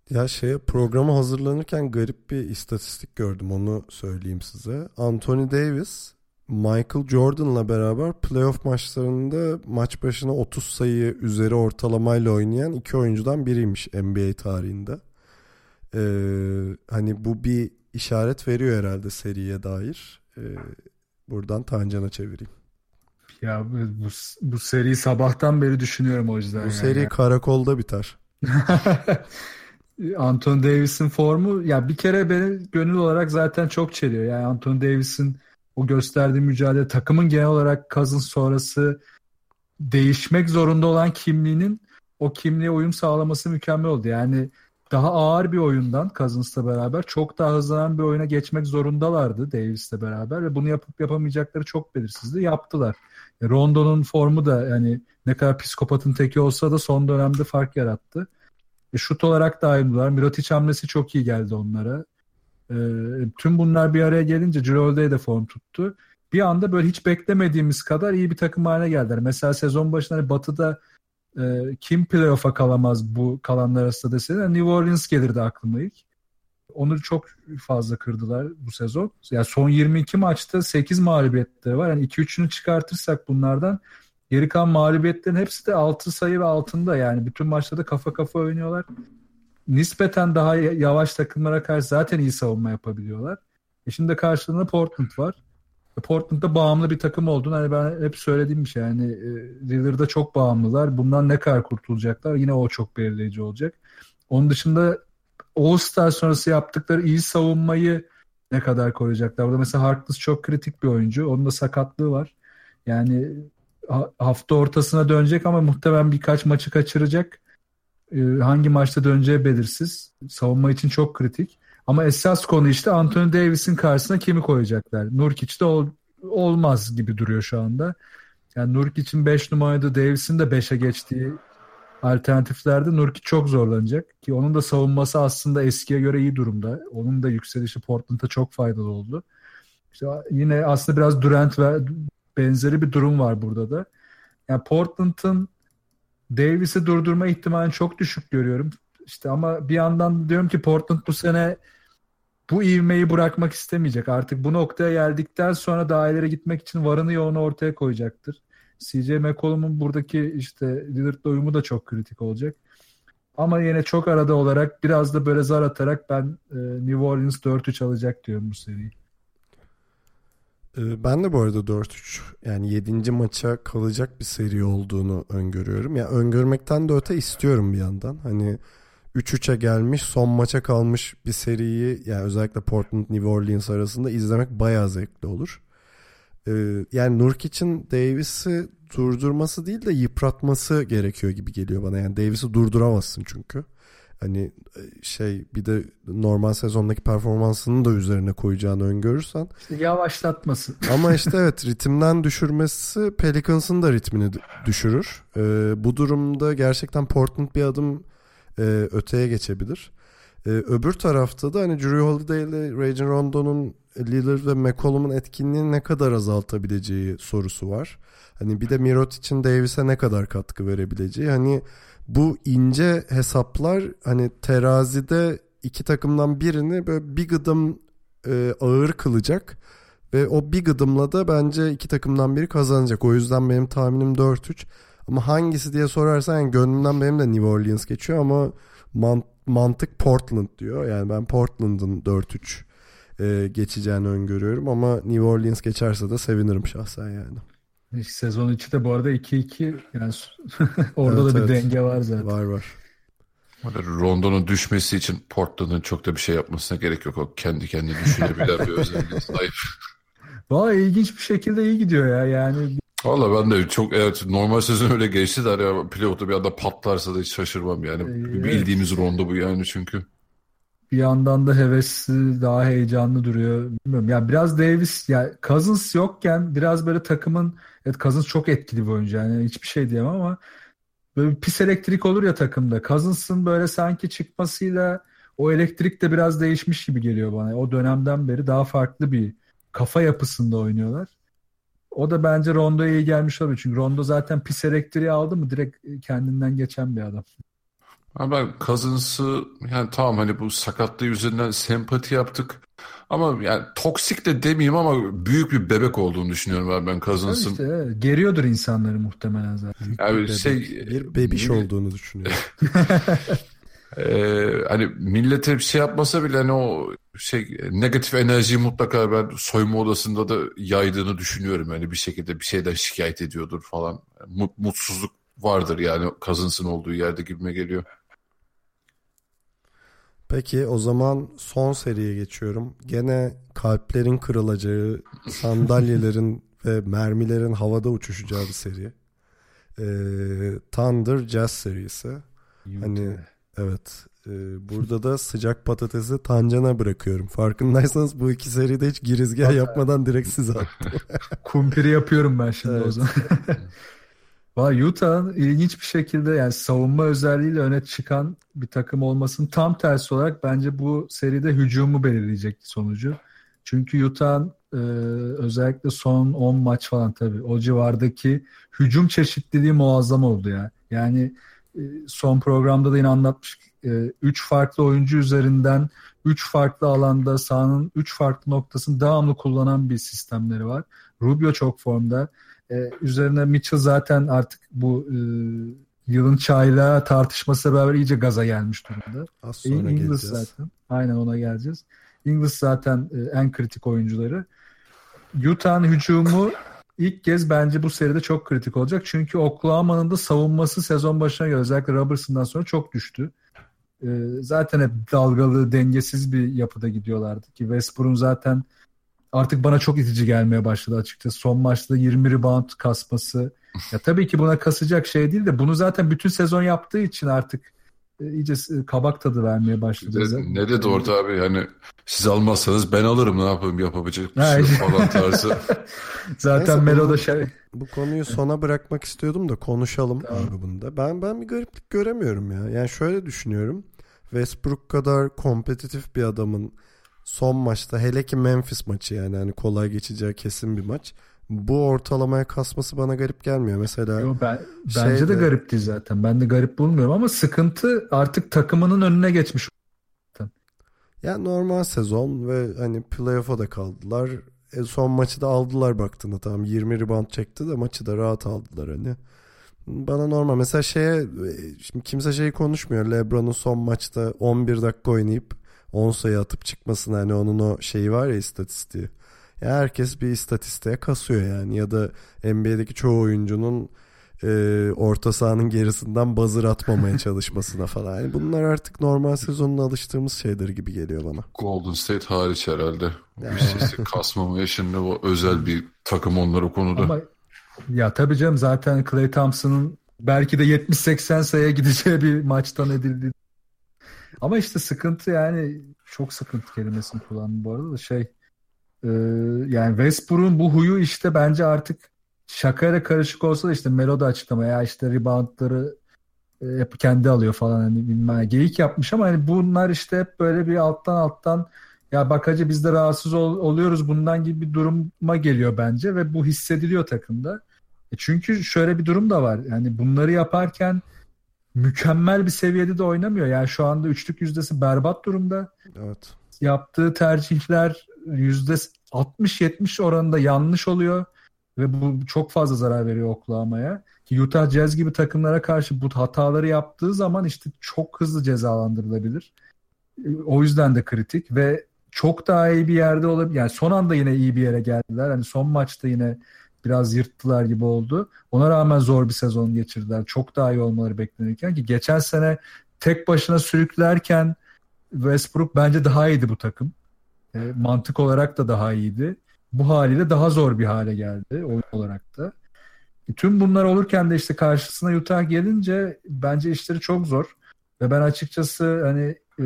Ya şeye programa hazırlanırken garip bir istatistik gördüm onu söyleyeyim size. Anthony Davis Michael Jordan'la beraber playoff maçlarında maç başına 30 sayı üzeri ortalamayla oynayan iki oyuncudan biriymiş NBA tarihinde. Ee, hani bu bir işaret veriyor herhalde seriye dair. Ee, buradan Tancan'a çevireyim. Ya bu, bu, seriyi sabahtan beri düşünüyorum o yüzden. Bu yani. seri karakolda biter. Anthony Davis'in formu ya bir kere beni gönül olarak zaten çok çeliyor. Yani Anthony Davis'in o gösterdiği mücadele takımın genel olarak Cousins sonrası değişmek zorunda olan kimliğinin o kimliğe uyum sağlaması mükemmel oldu. Yani daha ağır bir oyundan Cousins'la beraber çok daha hızlanan bir oyuna geçmek zorundalardı Davis'le beraber ve bunu yapıp yapamayacakları çok belirsizdi. Yaptılar. E, Rondo'nun formu da yani ne kadar psikopatın teki olsa da son dönemde fark yarattı. E, şut olarak da ayrıldılar. Mirotic hamlesi çok iyi geldi onlara. E, tüm bunlar bir araya gelince Holiday de form tuttu. Bir anda böyle hiç beklemediğimiz kadar iyi bir takım haline geldiler. Mesela sezon başında hani Batı'da e, kim playoff'a kalamaz bu kalanlar arasında deseler New Orleans gelirdi aklıma ilk. Onu çok fazla kırdılar bu sezon. Yani son 22 maçta 8 mağlubiyetleri var. Yani 2-3'ünü çıkartırsak bunlardan geri kalan mağlubiyetlerin hepsi de 6 sayı ve altında. Yani bütün maçlarda kafa kafa oynuyorlar. Nispeten daha yavaş takımlara karşı zaten iyi savunma yapabiliyorlar. E şimdi de karşılığında Portland var. E, Portland'da bağımlı bir takım olduğunu hani ben hep söylediğim bir şey. Yani e, Lillard'a çok bağımlılar. Bundan ne kadar kurtulacaklar yine o çok belirleyici olacak. Onun dışında All-Star sonrası yaptıkları iyi savunmayı ne kadar koruyacaklar. Burada mesela Harkless çok kritik bir oyuncu. Onun da sakatlığı var. Yani hafta ortasına dönecek ama muhtemelen birkaç maçı kaçıracak. e, hangi maçta döneceği belirsiz. Savunma için çok kritik. Ama esas konu işte Anthony Davis'in karşısına kimi koyacaklar? Nurkic de ol, olmaz gibi duruyor şu anda. Yani Nurkic'in 5 numaraydı, Davis'in de 5'e geçtiği alternatiflerde Nurkic çok zorlanacak. Ki onun da savunması aslında eskiye göre iyi durumda. Onun da yükselişi Portland'a çok faydalı oldu. İşte yine aslında biraz Durant ve benzeri bir durum var burada da. Yani Portland'ın Davis'i durdurma ihtimalini çok düşük görüyorum. İşte ama bir yandan diyorum ki Portland bu sene bu ivmeyi bırakmak istemeyecek. Artık bu noktaya geldikten sonra daha ileri gitmek için varını yoğunu ortaya koyacaktır. CJ McCollum'un buradaki işte Lillard'la uyumu da çok kritik olacak. Ama yine çok arada olarak biraz da böyle zar atarak ben e, New Orleans 4-3 alacak diyorum bu seriyi. Ee, ben de bu arada 4-3 yani 7. maça kalacak bir seri olduğunu öngörüyorum. Ya yani öngörmekten de öte istiyorum bir yandan. Hani 3-3'e gelmiş son maça kalmış bir seriyi yani özellikle Portland New Orleans arasında izlemek bayağı zevkli olur. Ee, yani Nurkic'in Davis'i durdurması değil de yıpratması gerekiyor gibi geliyor bana. Yani Davis'i durduramazsın çünkü. Hani e, şey bir de normal sezondaki performansını da üzerine koyacağını öngörürsen. İşte yavaşlatması. Ama işte evet ritimden düşürmesi Pelicans'ın da ritmini düşürür. Ee, bu durumda gerçekten Portland bir adım e, öteye geçebilir. E, öbür tarafta da hani Drew Holiday ile Rajon Rondo'nun Lillard ve McCollum'un etkinliğini ne kadar azaltabileceği sorusu var. Hani bir de Mirotic'in Davis'e ne kadar katkı verebileceği. Hani bu ince hesaplar hani terazide iki takımdan birini böyle bir gıdım e, ağır kılacak. Ve o bir gıdımla da bence iki takımdan biri kazanacak. O yüzden benim tahminim 4-3. Ama hangisi diye sorarsan yani gönlümden benim de New Orleans geçiyor ama mant mantık Portland diyor. Yani ben Portland'ın 4-3 e, geçeceğini öngörüyorum ama New Orleans geçerse de sevinirim şahsen yani. Sezon içi de bu arada 2-2 yani orada evet, da bir evet. denge var zaten. Var var. Rondo'nun düşmesi için Portland'ın çok da bir şey yapmasına gerek yok. O kendi kendine düşünebilen bir özelliğe sahip. Valla ilginç bir şekilde iyi gidiyor ya. Yani Valla ben de çok evet normal sezon öyle geçti de ya pilotu bir anda patlarsa da hiç şaşırmam yani. Evet. Bildiğimiz rondo bu yani çünkü. Bir yandan da hevesli, daha heyecanlı duruyor. Bilmiyorum. Ya biraz Davis ya Cousins yokken biraz böyle takımın evet Cousins çok etkili bir oyuncu yani hiçbir şey diyemem ama böyle pis elektrik olur ya takımda. Cousins'ın böyle sanki çıkmasıyla o elektrik de biraz değişmiş gibi geliyor bana. O dönemden beri daha farklı bir kafa yapısında oynuyorlar. O da bence Rondo'ya iyi gelmiş olabilir. Çünkü Rondo zaten pis elektriği aldı mı direkt kendinden geçen bir adam. Ama ben Cousins'ı yani tamam hani bu sakatlığı yüzünden sempati yaptık. Ama yani toksik de demeyeyim ama büyük bir bebek olduğunu düşünüyorum ben, ben Cousins'ın. Işte, geriyordur insanları muhtemelen zaten. Yani bir şey bir bebiş olduğunu düşünüyorum. ee, hani millete bir şey yapmasa bile hani o şey negatif enerjiyi mutlaka ben soyunma odasında da yaydığını düşünüyorum. Yani bir şekilde bir şeyden şikayet ediyordur falan. Mutsuzluk vardır yani Cousins'ın olduğu yerde gibime geliyor. Peki o zaman son seriye geçiyorum. Gene kalplerin kırılacağı, sandalyelerin ve mermilerin havada uçuşacağı bir seri. Ee, Thunder Jazz serisi. Hani evet e, burada da sıcak patatesi Tancan'a bırakıyorum. Farkındaysanız bu iki seride hiç girizgah yapmadan direkt size attım. Kumpiri yapıyorum ben şimdi evet. o zaman. Valla Utah'ın ilginç bir şekilde yani savunma özelliğiyle öne çıkan bir takım olmasının tam tersi olarak bence bu seride hücumu belirleyecek sonucu. Çünkü Utah'ın e, özellikle son 10 maç falan tabii o civardaki hücum çeşitliliği muazzam oldu ya. Yani e, son programda da yine anlatmış 3 e, farklı oyuncu üzerinden 3 farklı alanda sahanın 3 farklı noktasını devamlı kullanan bir sistemleri var. Rubio çok formda. Ee, üzerine Mitchell zaten artık bu e, yılın çayla tartışması beraber iyice gaza gelmiş durumda. Az sonra Ingles geleceğiz. zaten. Aynen ona geleceğiz. Ingles zaten e, en kritik oyuncuları. Utah'ın hücumu ilk kez bence bu seride çok kritik olacak. Çünkü Oklahoma'nın da savunması sezon başına göre özellikle Robertson'dan sonra çok düştü. E, zaten hep dalgalı, dengesiz bir yapıda gidiyorlardı ki Westbrook'un zaten artık bana çok itici gelmeye başladı açıkçası. Son maçta 20 rebound kasması. Ya tabii ki buna kasacak şey değil de bunu zaten bütün sezon yaptığı için artık e, iyice e, kabak tadı vermeye başladı bize. Ne dedi orada abi yani siz almazsanız ben alırım ne yapayım yapabilecek bir şey falan tarzı. Zaten Melo'da bunu- şey Bu konuyu sona bırakmak istiyordum da konuşalım Tamam. abi bunda. Ben ben bir gariplik göremiyorum ya. Yani şöyle düşünüyorum. Westbrook kadar kompetitif bir adamın son maçta hele ki Memphis maçı yani hani kolay geçeceği kesin bir maç. Bu ortalamaya kasması bana garip gelmiyor. Mesela Yo, ben, bence de de- garip değil zaten. Ben de garip bulmuyorum ama sıkıntı artık takımının önüne geçmiş. ya normal sezon ve hani playoff'a da kaldılar. E, son maçı da aldılar baktığında tamam 20 rebound çekti de maçı da rahat aldılar hani. Bana normal. Mesela şeye e, şimdi kimse şeyi konuşmuyor. LeBron'un son maçta 11 dakika oynayıp 10 sayı atıp çıkmasın hani onun o şeyi var ya istatistiği. Ya herkes bir istatistiğe kasıyor yani ya da NBA'deki çoğu oyuncunun e, orta sahanın gerisinden buzzer atmamaya çalışmasına falan. Yani bunlar artık normal sezonuna alıştığımız şeyler gibi geliyor bana. Golden State hariç herhalde. Bir işte kasmama yaşında o özel bir takım onlar o konuda. Ama ya tabii canım zaten Klay Thompson'ın belki de 70-80 sayıya gideceği bir maçtan edildi. Ama işte sıkıntı yani çok sıkıntı kelimesini kullandım bu arada da şey e, yani Westbrook'un bu huyu işte bence artık şakayla karışık olsa da işte Melo da açıklama ya işte reboundları e, hep kendi alıyor falan hani bilmem geyik yapmış ama hani bunlar işte hep böyle bir alttan alttan ya bak hacı biz de rahatsız ol- oluyoruz bundan gibi bir duruma geliyor bence ve bu hissediliyor takımda. E çünkü şöyle bir durum da var. Yani bunları yaparken mükemmel bir seviyede de oynamıyor. Yani şu anda üçlük yüzdesi berbat durumda. Evet. Yaptığı tercihler yüzde 60-70 oranında yanlış oluyor ve bu çok fazla zarar veriyor Oklahoma'ya. Ki Utah Jazz gibi takımlara karşı bu hataları yaptığı zaman işte çok hızlı cezalandırılabilir. O yüzden de kritik ve çok daha iyi bir yerde olabilir. Yani son anda yine iyi bir yere geldiler. Hani son maçta yine biraz yırttılar gibi oldu. Ona rağmen zor bir sezon geçirdiler. Çok daha iyi olmaları beklenirken ki geçen sene tek başına sürüklerken Westbrook bence daha iyiydi bu takım. E, mantık olarak da daha iyiydi. Bu haliyle daha zor bir hale geldi oyun olarak da. E, tüm bunlar olurken de işte karşısına Utah gelince bence işleri çok zor. Ve ben açıkçası hani e,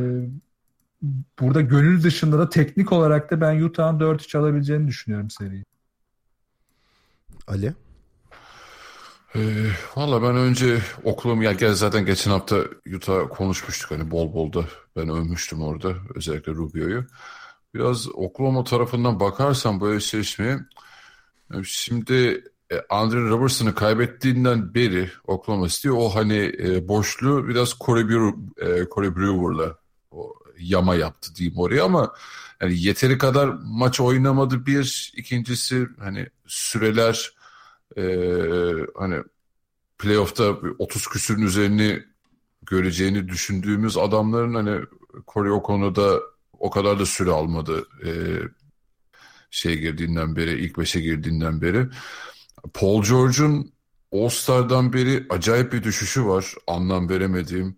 burada gönül dışında da teknik olarak da ben Utah'ın 4-3 alabileceğini düşünüyorum seriyi. Ali? Ee, Valla ben önce ya gel zaten geçen hafta Utah konuşmuştuk hani bol bol da ben övmüştüm orada özellikle Rubio'yu. Biraz Oklahoma tarafından bakarsan bu eşleşmeye e, şimdi e, Andre Robertson'ı kaybettiğinden beri Oklahoma City o hani e, boşluğu biraz Corey, Brewer, e, Corey Brewer'la yama yaptı diyeyim oraya ama yani yeteri kadar maç oynamadı bir ikincisi hani süreler e, hani playoff'ta 30 küsürün üzerini göreceğini düşündüğümüz adamların hani Corey o konuda o kadar da süre almadı e, şey girdiğinden beri ilk beşe girdiğinden beri. Paul George'un All-Star'dan beri acayip bir düşüşü var anlam veremediğim.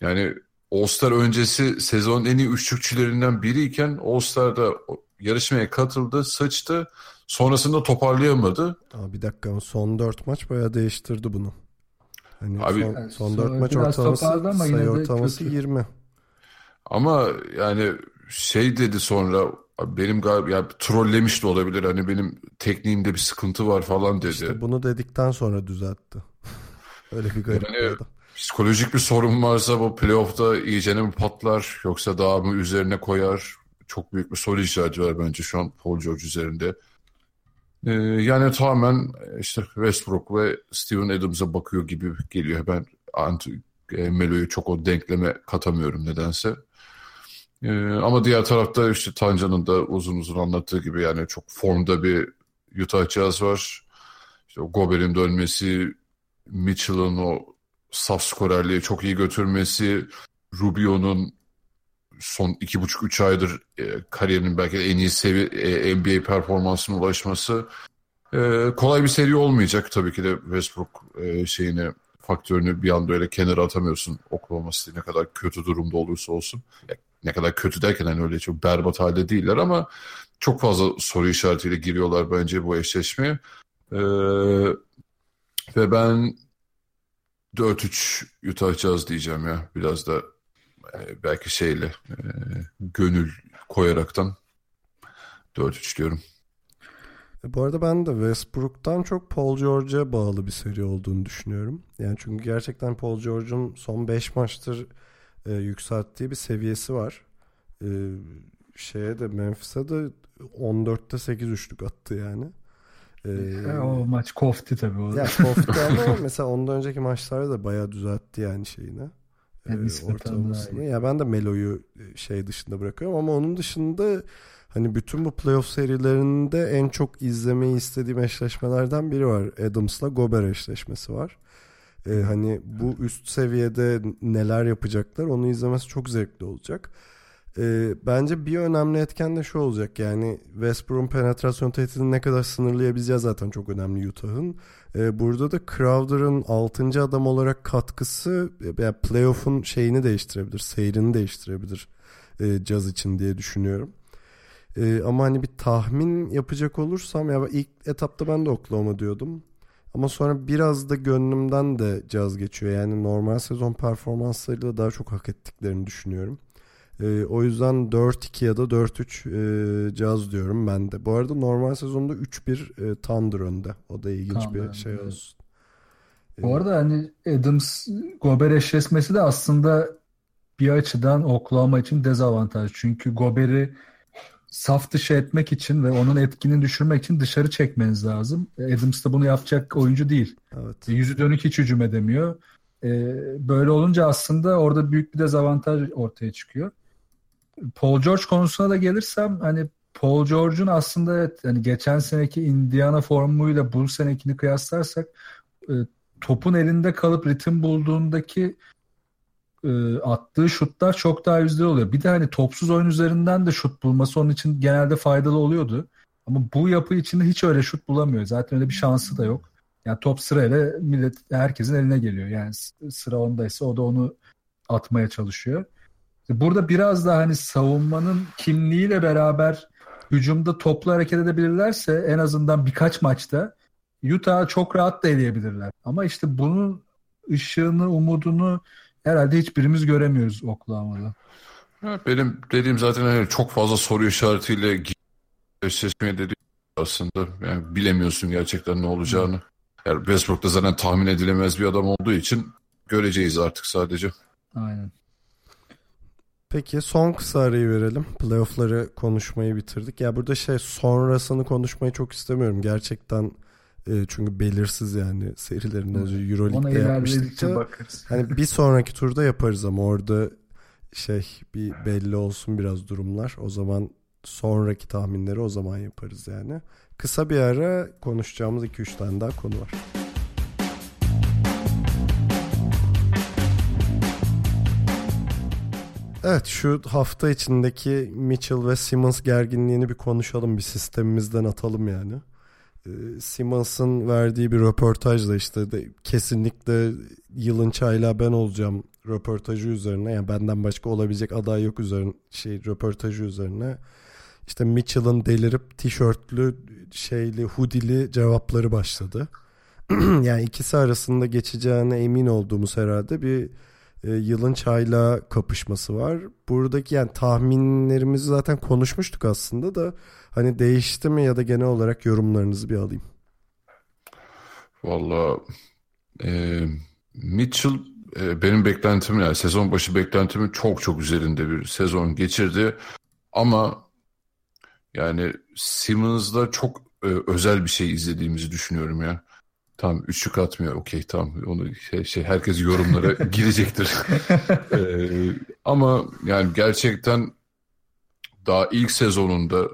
Yani All-Star öncesi sezonun en iyi üçlükçülerinden biriyken All-Star'da yarışmaya katıldı, sıçtı. Sonrasında toparlayamadı. Aa, bir dakika son 4 maç bayağı değiştirdi bunu. Hani Abi- son, Yani son sonra 4 maç ortalaması ama sayı ortalaması kötü. 20. Ama yani şey dedi sonra benim galiba ya trollemiş de olabilir. Hani benim tekniğimde bir sıkıntı var falan dedi. İşte bunu dedikten sonra düzeltti. Öyle bir garip Yani- bir adam. Psikolojik bir sorun varsa bu playoff'ta iyicene mi patlar yoksa daha mı üzerine koyar? Çok büyük bir soru işareti var bence şu an Paul George üzerinde. Ee, yani tamamen işte Westbrook ve Steven Adams'a bakıyor gibi geliyor. Ben e, Melo'yu çok o denkleme katamıyorum nedense. Ee, ama diğer tarafta işte Tancan'ın da uzun uzun anlattığı gibi yani çok formda bir Utah Jazz var. İşte o Gobert'in dönmesi, Mitchell'ın o saf skorerliği çok iyi götürmesi, Rubio'nun son iki buçuk üç aydır e, kariyerinin belki de en iyi seviye e, NBA performansına ulaşması e, kolay bir seri olmayacak tabii ki de Westbrook e, şeyini faktörünü bir anda öyle kenara atamıyorsun Oklahoma City ne kadar kötü durumda olursa olsun. Ya, ne kadar kötü derken hani öyle çok berbat halde değiller ama çok fazla soru işaretiyle giriyorlar bence bu eşleşmeye. E, ve ben 4-3 Utah diyeceğim ya. Biraz da e, belki şeyle e, gönül koyaraktan 4-3 diyorum. E, bu arada ben de Westbrook'tan çok Paul George'a bağlı bir seri olduğunu düşünüyorum. Yani çünkü gerçekten Paul George'un son 5 maçtır e, yükselttiği bir seviyesi var. E, şeye de Memphis'e de 14'te 8 üçlük attı yani. Ee, o maç kofti tabii o. Ya kofti ama mesela ondan önceki maçlarda da bayağı düzeltti yani şeyini. Yani e, ortalamasını. Ya ben de Melo'yu e, şey dışında bırakıyorum ama onun dışında hani bütün bu playoff serilerinde en çok izlemeyi istediğim eşleşmelerden biri var. Adams'la Gober eşleşmesi var. Ee, hani bu üst seviyede neler yapacaklar onu izlemesi çok zevkli olacak. E, bence bir önemli etken de şu olacak yani Westbrook'un penetrasyon tehdidini ne kadar sınırlayabileceğiz zaten çok önemli Utah'ın. E, burada da Crowder'ın 6. adam olarak katkısı yani playoff'un şeyini değiştirebilir, seyrini değiştirebilir e, Jazz için diye düşünüyorum. E, ama hani bir tahmin yapacak olursam ya ilk etapta ben de Oklahoma diyordum. Ama sonra biraz da gönlümden de caz geçiyor. Yani normal sezon performanslarıyla daha çok hak ettiklerini düşünüyorum. E, o yüzden 4-2 ya da 4-3 e, caz diyorum ben de. Bu arada normal sezonda 3-1 e, Thunder önde. O da ilginç Thunder, bir şey olsun. Bu arada hani Adams Gober eşleşmesi de aslında bir açıdan Oklahoma için dezavantaj. Çünkü Gober'i saf dışı etmek için ve onun etkini düşürmek için dışarı çekmeniz lazım. Adams da bunu yapacak oyuncu değil. Evet. Yüzü dönük hiç hücum edemiyor. Ee, böyle olunca aslında orada büyük bir dezavantaj ortaya çıkıyor. Paul George konusuna da gelirsem hani Paul George'un aslında evet hani geçen seneki Indiana formuyla bu senekini kıyaslarsak e, topun elinde kalıp ritim bulduğundaki e, attığı şutlar çok daha yüzde oluyor. Bir de hani topsuz oyun üzerinden de şut bulması onun için genelde faydalı oluyordu. Ama bu yapı içinde hiç öyle şut bulamıyor. Zaten öyle bir şansı da yok. Yani top sırayla millet herkesin eline geliyor. Yani sıra ondaysa o da onu atmaya çalışıyor. Burada biraz da hani savunmanın kimliğiyle beraber hücumda toplu hareket edebilirlerse en azından birkaç maçta Utah'ı çok rahat da eleyebilirler. Ama işte bunun ışığını, umudunu herhalde hiçbirimiz göremiyoruz Oklahoma'da. Benim dediğim zaten hani çok fazla soru işaretiyle eşleşmeye dediğim aslında. Yani bilemiyorsun gerçekten ne olacağını. Yani Westbrook da zaten tahmin edilemez bir adam olduğu için göreceğiz artık sadece. Aynen. Peki son kısa arayı verelim. Playoff'ları konuşmayı bitirdik. Ya burada şey sonrasını konuşmayı çok istemiyorum. Gerçekten e, çünkü belirsiz yani serilerin olacağı Euroleague'de yapmıştık Hani bir sonraki turda yaparız ama orada şey bir belli olsun biraz durumlar. O zaman sonraki tahminleri o zaman yaparız yani. Kısa bir ara konuşacağımız 2-3 tane daha konu var. Evet şu hafta içindeki Mitchell ve Simmons gerginliğini bir konuşalım. Bir sistemimizden atalım yani. Ee, Simmons'ın verdiği bir röportajla işte de, kesinlikle yılın çaylağı ben olacağım röportajı üzerine yani benden başka olabilecek aday yok üzerine şey röportajı üzerine işte Mitchell'ın delirip tişörtlü şeyli hudili cevapları başladı. yani ikisi arasında geçeceğine emin olduğumuz herhalde bir e, yılın çayla kapışması var. Buradaki yani tahminlerimizi zaten konuşmuştuk aslında da hani değişti mi ya da genel olarak yorumlarınızı bir alayım. Valla e, Mitchell e, benim beklentim yani sezon başı beklentimin çok çok üzerinde bir sezon geçirdi. Ama yani Simmons'da çok e, özel bir şey izlediğimizi düşünüyorum ya. Tamam üçlük atmıyor. Okey tamam. Onu şey, şey herkes yorumlara girecektir. ee, ama yani gerçekten daha ilk sezonunda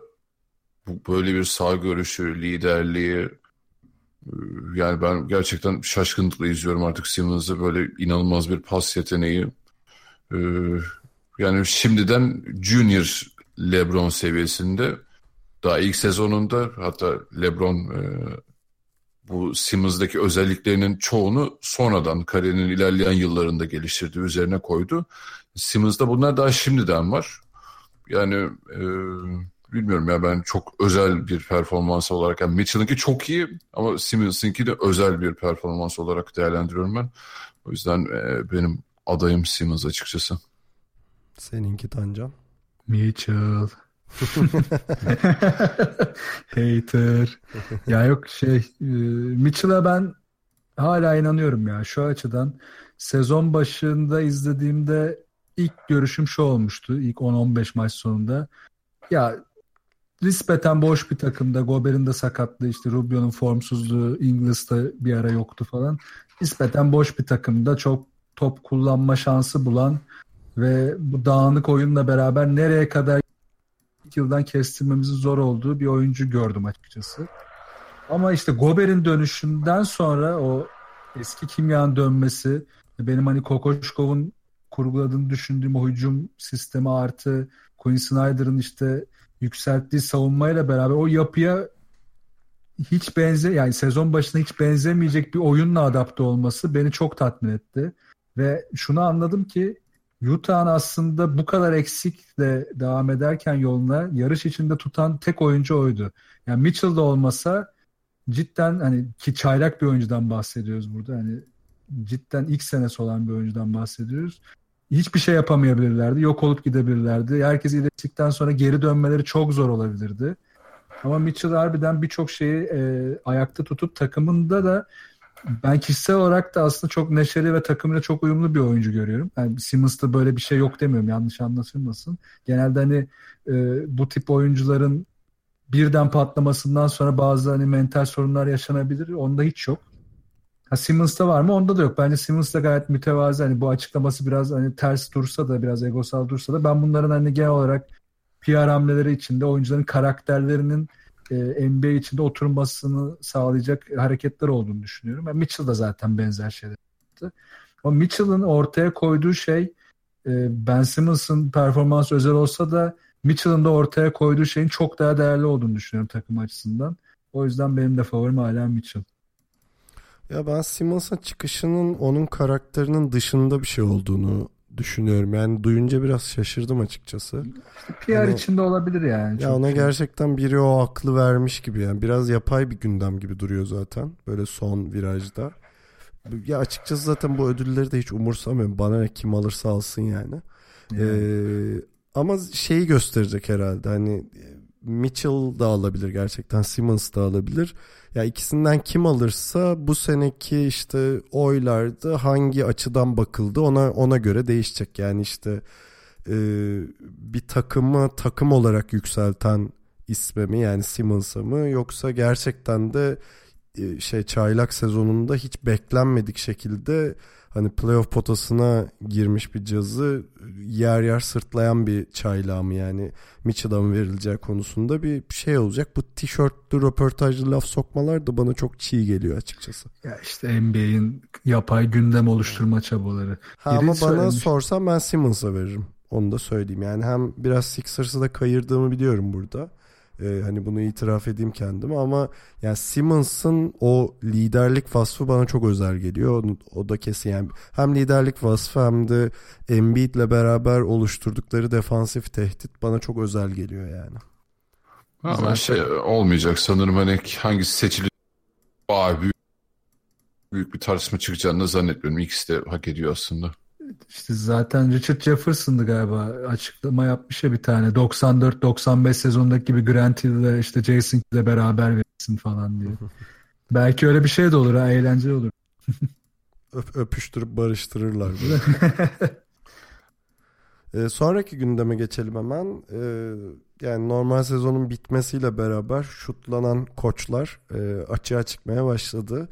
bu böyle bir sağ görüşü, liderliği e, yani ben gerçekten şaşkınlıkla izliyorum artık Simmons'ı böyle inanılmaz bir pas yeteneği. Ee, yani şimdiden Junior LeBron seviyesinde daha ilk sezonunda hatta LeBron e, bu Simmons'daki özelliklerinin çoğunu sonradan kariyerinin ilerleyen yıllarında geliştirdi, üzerine koydu. Simmons'da bunlar daha şimdiden var. Yani e, bilmiyorum ya ben çok özel bir performans olarak yani Mitchell'ınki çok iyi ama Simmons'ınki de özel bir performans olarak değerlendiriyorum ben. O yüzden e, benim adayım Simmons açıkçası. Seninki Tancan. Mitchell. Hater. ya yok şey e, Mitchell'a ben hala inanıyorum ya şu açıdan. Sezon başında izlediğimde ilk görüşüm şu olmuştu. ilk 10-15 maç sonunda. Ya nispeten boş bir takımda. Gober'in de sakatlığı işte Rubio'nun formsuzluğu Inglis'ta bir ara yoktu falan. Nispeten boş bir takımda çok top kullanma şansı bulan ve bu dağınık oyunla beraber nereye kadar yıldan kestirmemizin zor olduğu bir oyuncu gördüm açıkçası. Ama işte Gober'in dönüşünden sonra o eski kimyanın dönmesi benim hani Kokoşkov'un kurguladığını düşündüğüm o hücum sistemi artı Quinn Snyder'ın işte yükselttiği savunmayla beraber o yapıya hiç benze yani sezon başına hiç benzemeyecek bir oyunla adapte olması beni çok tatmin etti. Ve şunu anladım ki Utah'ın aslında bu kadar eksikle devam ederken yoluna yarış içinde tutan tek oyuncu oydu. Yani Mitchell da olmasa cidden hani ki çaylak bir oyuncudan bahsediyoruz burada. Hani cidden ilk senesi olan bir oyuncudan bahsediyoruz. Hiçbir şey yapamayabilirlerdi. Yok olup gidebilirlerdi. Herkes iyileştikten sonra geri dönmeleri çok zor olabilirdi. Ama Mitchell harbiden birçok şeyi e, ayakta tutup takımında da ben kişisel olarak da aslında çok neşeli ve takımıyla çok uyumlu bir oyuncu görüyorum. Yani Simmons'ta böyle bir şey yok demiyorum yanlış anlaşılmasın. Genelde hani e, bu tip oyuncuların birden patlamasından sonra bazı hani mental sorunlar yaşanabilir. Onda hiç yok. Ha Simmons'ta var mı? Onda da yok. Bence Simmons da gayet mütevazi. Hani bu açıklaması biraz hani ters dursa da biraz egosal dursa da ben bunların hani genel olarak PR hamleleri içinde oyuncuların karakterlerinin e, NBA içinde oturmasını sağlayacak hareketler olduğunu düşünüyorum. Yani Mitchell da zaten benzer şeyler yaptı. Ama Mitchell'ın ortaya koyduğu şey e, Ben Simmons'ın performansı özel olsa da Mitchell'ın da ortaya koyduğu şeyin çok daha değerli olduğunu düşünüyorum takım açısından. O yüzden benim de favorim hala Mitchell. Ya ben Simmons'ın çıkışının onun karakterinin dışında bir şey olduğunu düşünüyorum. Yani duyunca biraz şaşırdım açıkçası. İşte PR yani, içinde olabilir yani. Ya ona gerçekten biri o aklı vermiş gibi yani. Biraz yapay bir gündem gibi duruyor zaten. Böyle son virajda. Ya açıkçası zaten bu ödülleri de hiç umursamıyorum. Bana ne kim alırsa alsın yani. yani. Ee, ama şeyi gösterecek herhalde. Hani Mitchell da alabilir gerçekten. Simmons da alabilir. Ya ikisinden kim alırsa bu seneki işte oylarda hangi açıdan bakıldı ona ona göre değişecek. Yani işte e, bir takımı takım olarak yükselten isme mi yani Simmons'a mı yoksa gerçekten de e, şey çaylak sezonunda hiç beklenmedik şekilde hani playoff potasına girmiş bir cazı yer yer sırtlayan bir çaylağı mı yani Mitchell'a mı verileceği konusunda bir şey olacak. Bu tişörtlü röportajlı laf sokmalar da bana çok çiğ geliyor açıkçası. Ya işte NBA'in yapay gündem oluşturma çabaları. Ha, ama bana sorsan ben Simmons'a veririm. Onu da söyleyeyim. Yani hem biraz Sixers'ı da kayırdığımı biliyorum burada. Ee, hani bunu itiraf edeyim kendime ama yani Simmons'ın o liderlik vasfı bana çok özel geliyor. O, o da kesin yani hem liderlik vasfı hem de Embiid'le beraber oluşturdukları defansif tehdit bana çok özel geliyor yani. Ama Zaten... şey olmayacak sanırım hani hangisi seçilir büyük, büyük bir tartışma çıkacağını zannetmiyorum. İkisi de hak ediyor aslında. İşte zaten Richard Jefferson'dı galiba açıklama yapmış ya bir tane 94-95 sezondaki gibi Grant ile işte Jason ile beraber verirsin falan diye. Belki öyle bir şey de olur ha eğlenceli olur. Öp, öpüştürüp barıştırırlar. ee, sonraki gündeme geçelim hemen. Ee, yani normal sezonun bitmesiyle beraber şutlanan koçlar e, açığa çıkmaya başladı.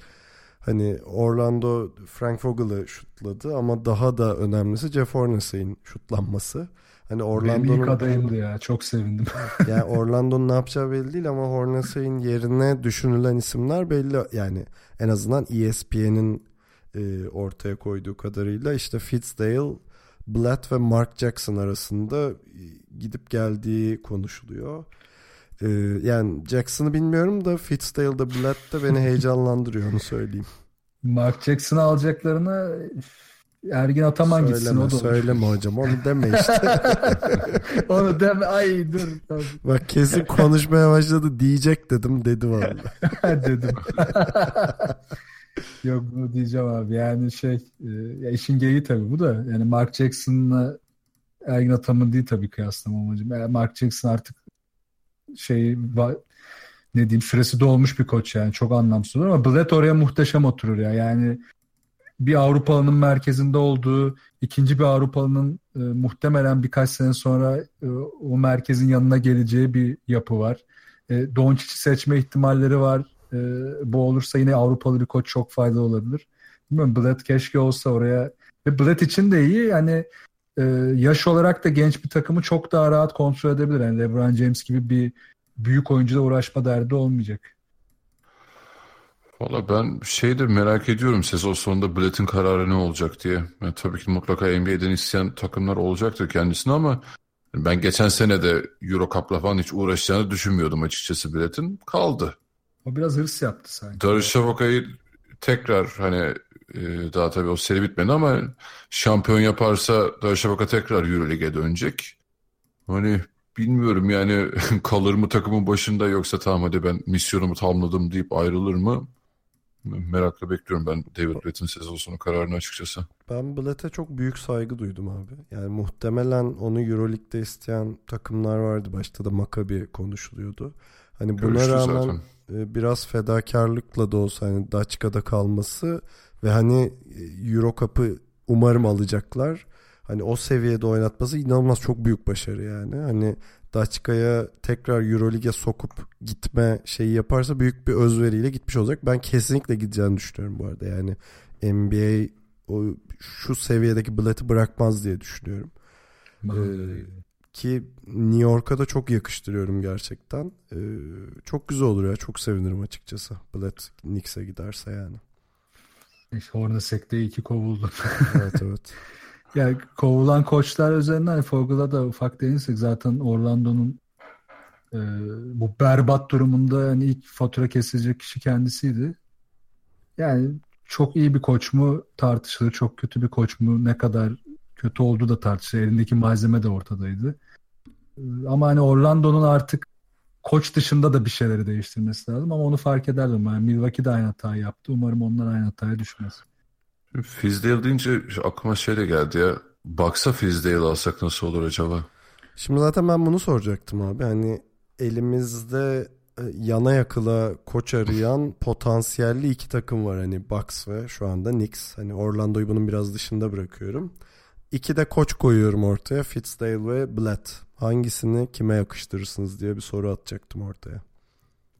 Hani Orlando Frank Vogel'ı şutladı ama daha da önemlisi Jeff Hornacek'in şutlanması. Hani Orlando'nun ilk adayımdı ya. Çok sevindim. yani Orlando'nun ne yapacağı belli değil ama Hornacek'in yerine düşünülen isimler belli. Yani en azından ESPN'in e, ortaya koyduğu kadarıyla işte Fitzdale, Blatt ve Mark Jackson arasında gidip geldiği konuşuluyor. Ee, yani Jackson'ı bilmiyorum da Fitzdale'da Blatt da beni heyecanlandırıyor onu söyleyeyim. Mark Jackson'ı alacaklarına Ergin Ataman söyleme, gitsin o da Söyleme hocam onu deme işte. onu deme ay dur. Bak kesin konuşmaya başladı diyecek dedim dedi vallahi. dedim. Yok bunu diyeceğim abi. Yani şey e, ya işin geyiği tabii bu da. Yani Mark Jackson'la Ergin Ataman değil tabii kıyaslama amacım. Yani Mark Jackson artık şey ne diyeyim süresi dolmuş bir koç yani çok anlamsız olur ama Bled oraya muhteşem oturur ya. Yani bir Avrupalı'nın merkezinde olduğu, ikinci bir Avrupalı'nın e, muhtemelen birkaç sene sonra e, o merkezin yanına geleceği bir yapı var. E, Doncic'i seçme ihtimalleri var. E, bu olursa yine Avrupalı bir koç çok faydalı olabilir. Bilmiyorum Bled keşke olsa oraya. Ve Bled için de iyi. Yani e, yaş olarak da genç bir takımı çok daha rahat kontrol edebilir. Yani LeBron James gibi bir büyük oyuncuyla uğraşma derdi olmayacak. Valla ben şeydir merak ediyorum sezon sonunda Blatt'in kararı ne olacak diye. Yani tabii ki mutlaka NBA'den isteyen takımlar olacaktır kendisine ama ben geçen sene de Euro Cup'la falan hiç uğraşacağını düşünmüyordum açıkçası Blatt'in. Kaldı. O biraz hırs yaptı sanki. Darüşşafaka'yı tekrar hani e, daha tabii o seri bitmedi ama şampiyon yaparsa Darüşşafaka tekrar Euroleague'e dönecek. Hani bilmiyorum yani kalır mı takımın başında yoksa tamam hadi ben misyonumu tamamladım deyip ayrılır mı? Merakla bekliyorum ben David Blatt'in sezon sonu kararını açıkçası. Ben Blatt'e çok büyük saygı duydum abi. Yani muhtemelen onu Euroleague'de isteyen takımlar vardı. Başta da Maccabi konuşuluyordu. Hani buna Görüştü rağmen zaten. E, biraz fedakarlıkla da olsa hani Daçka'da kalması ve hani e, Euro Cup'ı umarım alacaklar. Hani o seviyede oynatması inanılmaz çok büyük başarı yani. Hani Daçka'ya tekrar Euroleague'e sokup gitme şeyi yaparsa büyük bir özveriyle gitmiş olacak. Ben kesinlikle gideceğini düşünüyorum bu arada. Yani NBA o şu seviyedeki Blatt'ı bırakmaz diye düşünüyorum. Ee, ki New York'a da çok yakıştırıyorum gerçekten. Ee, çok güzel olur ya. Çok sevinirim açıkçası. Blatt Knicks'e giderse yani. İşte Hornacek'te iki kovuldu. evet evet. Yani kovulan koçlar üzerinden hani Fogel'a da ufak değinsek zaten Orlando'nun e, bu berbat durumunda yani ilk fatura kesilecek kişi kendisiydi. Yani çok iyi bir koç mu tartışılır, çok kötü bir koç mu ne kadar kötü oldu da tartışılır. Elindeki malzeme de ortadaydı. E, ama hani Orlando'nun artık koç dışında da bir şeyleri değiştirmesi lazım ama onu fark ederdim. Yani Milwaukee de aynı hatayı yaptı. Umarım onlar aynı hataya düşmez. Fizdale deyince aklıma şey de geldi ya. Baksa Fizdale alsak nasıl olur acaba? Şimdi zaten ben bunu soracaktım abi. Hani elimizde e, yana yakıla koç arayan potansiyelli iki takım var. Hani Bucks ve şu anda Knicks. Hani Orlando'yu bunun biraz dışında bırakıyorum. İki de koç koyuyorum ortaya. Fitzdale ve Blatt. Hangisini kime yakıştırırsınız diye bir soru atacaktım ortaya.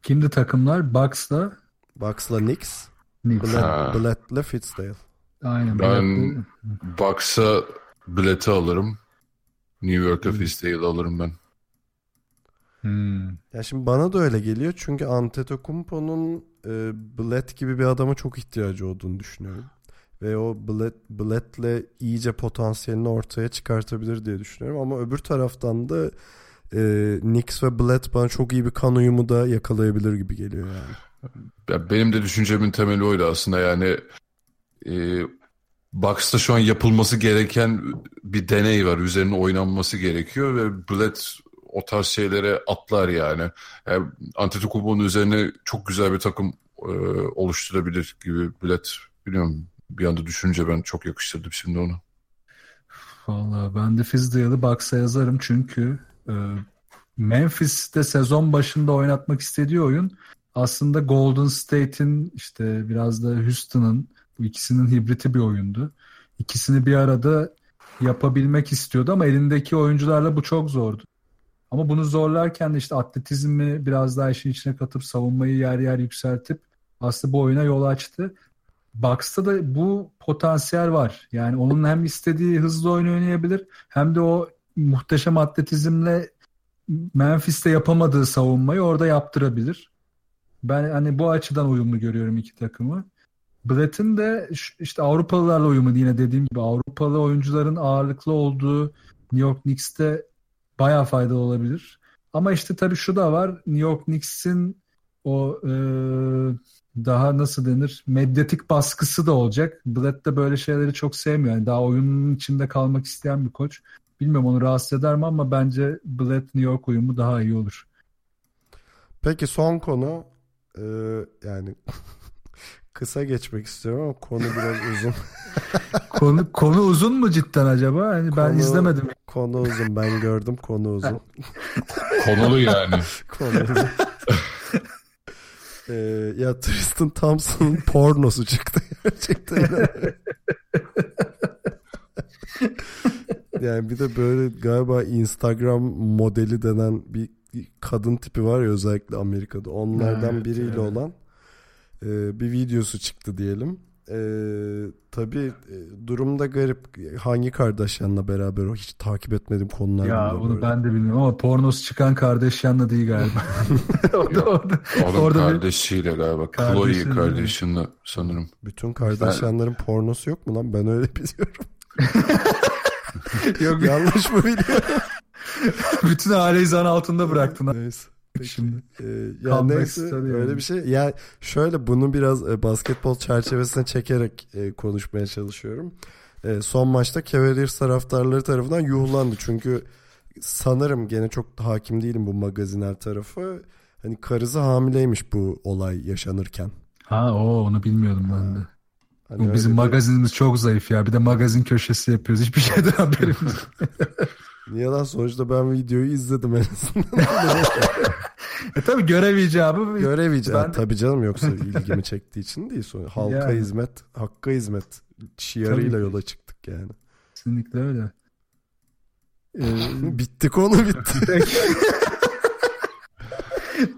Kimdi takımlar? Bucks'la? Bucks'la Knicks. Knicks. Blatt, Blatt'la Fitzdale. Aynen. Ben Bucks'a bileti alırım. New York'a hmm. Fizdale alırım ben. Hmm. Ya şimdi bana da öyle geliyor çünkü Antetokounmpo'nun e, Blatt gibi bir adama çok ihtiyacı olduğunu düşünüyorum. Ve o Blatt, Blatt'le iyice potansiyelini ortaya çıkartabilir diye düşünüyorum. Ama öbür taraftan da e, Knicks ve Blatt bana çok iyi bir kan uyumu da yakalayabilir gibi geliyor yani. Ya benim de düşüncemin temeli oydu aslında yani e, Bucks'ta şu an yapılması gereken bir deney var. Üzerine oynanması gerekiyor ve Blatt o tarz şeylere atlar yani. yani Antetokounmpo'nun üzerine çok güzel bir takım e, oluşturabilir gibi Blatt biliyorum bir anda düşünce ben çok yakıştırdım şimdi onu. Valla ben de Fizdale'ı Bucks'a yazarım çünkü e, Memphis'te sezon başında oynatmak istediği oyun aslında Golden State'in işte biraz da Houston'ın bu ikisinin hibriti bir oyundu. İkisini bir arada yapabilmek istiyordu ama elindeki oyuncularla bu çok zordu. Ama bunu zorlarken de işte atletizmi biraz daha işin içine katıp savunmayı yer yer yükseltip aslında bu oyuna yol açtı. Bucks'ta da bu potansiyel var. Yani onun hem istediği hızlı oyun oynayabilir hem de o muhteşem atletizmle Memphis'te yapamadığı savunmayı orada yaptırabilir. Ben hani bu açıdan uyumlu görüyorum iki takımı. Blatt'ın de işte Avrupalılarla uyumu yine dediğim gibi Avrupalı oyuncuların ağırlıklı olduğu New York Knicks'te bayağı faydalı olabilir. Ama işte tabii şu da var. New York Knicks'in o e, daha nasıl denir medyatik baskısı da olacak. Blatt de böyle şeyleri çok sevmiyor. Yani daha oyunun içinde kalmak isteyen bir koç. Bilmiyorum onu rahatsız eder mi ama bence Blatt New York uyumu daha iyi olur. Peki son konu ee, yani kısa geçmek istiyorum ama konu biraz uzun. Konu, konu uzun mu cidden acaba? Hani ben Konu- izlemedim. Konu uzun. Ben gördüm konu uzun. Konulu yani. konu uzun. Ee, ya Tristan Thompson'ın pornosu çıktı gerçekten. yani bir de böyle galiba Instagram modeli denen bir kadın tipi var ya özellikle Amerika'da. Onlardan Evet, biriyle evet. olan e, bir videosu çıktı diyelim. E, tabii e, durumda garip. Hangi Kardashian'la beraber o hiç takip etmedim konular. Ya bunu böyle. ben de bilmiyorum ama pornosu çıkan kardeş yanına değil galiba. orada, orada, Onun orada bir- kardeşiyle galiba. Kardeşi Chloe kardeşinle sanırım. Bütün Kardashian'ların pornosu yok mu lan? Ben öyle biliyorum. Yok, Yanlış mı biliyorum? bütün aileyi zan altında bıraktın. Neyse. Peki. Şimdi. Ee, ya neyse öyle yani. bir şey. Ya şöyle bunu biraz e, basketbol çerçevesine çekerek e, konuşmaya çalışıyorum. E, son maçta Cavaliers taraftarları tarafından yuhlandı. Çünkü sanırım gene çok hakim değilim bu magaziner tarafı. Hani karısı hamileymiş bu olay yaşanırken. Ha o onu bilmiyordum ben de. Hani Bu bizim bir- magazinimiz çok zayıf ya. Bir de magazin köşesi yapıyoruz. Hiçbir şeyden haberimiz yok. Niye lan sonuçta ben videoyu izledim en azından. e tabi görev icabı. Göremeyeceğim. Ben- Tabii canım yoksa ilgimi çektiği için değil. Sonra halka Yani. hizmet, hakka hizmet şiarıyla Tabii. yola çıktık yani. Kesinlikle öyle. Ee, bitti konu bitti.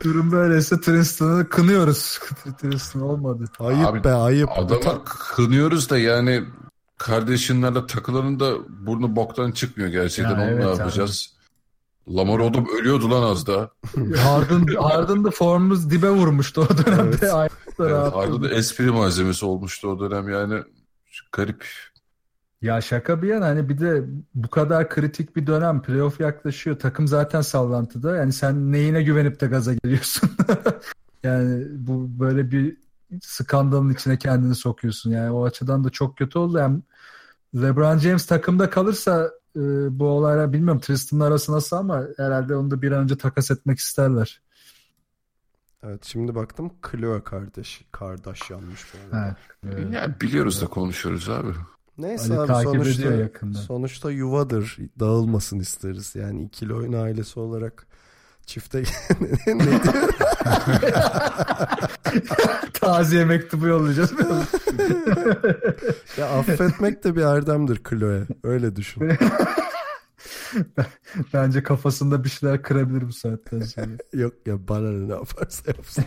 Durum böyleyse Tristan'ı kınıyoruz. Tristan olmadı. Ayıp Abi, be ayıp. Adama kınıyoruz da yani kardeşinlerle takılarında burnu boktan çıkmıyor gerçekten. Ya Onu evet abi. yapacağız? Lamar Odom ölüyordu lan az daha. Harden, Harden'da formumuz dibe vurmuştu o dönemde. Evet. Ayakta Evet, rahat Harden durdu. da espri malzemesi olmuştu o dönem yani. Garip. Ya şaka bir yana hani bir de bu kadar kritik bir dönem playoff yaklaşıyor. Takım zaten sallantıda. Yani sen neyine güvenip de gaza geliyorsun? yani bu böyle bir skandalın içine kendini sokuyorsun. Yani o açıdan da çok kötü oldu. Yani LeBron James takımda kalırsa e, bu olaylar bilmiyorum Tristan'ın arası nasıl ama herhalde onu da bir an önce takas etmek isterler. Evet şimdi baktım Chloe kardeş. Kardeş yanmış bu arada. Evet. Evet. Yani biliyoruz da konuşuyoruz abi. Neyse Ali abi sonuçta, yakında. sonuçta yuvadır. Dağılmasın isteriz. Yani ikili oyun ailesi olarak çifte ne diyor? Taziye mektubu yollayacağız. Ya affetmek de bir erdemdir Chloe. Öyle düşün. Bence kafasında bir şeyler kırabilir bu saatten sonra. Yok ya bana ne yaparsa yapsın.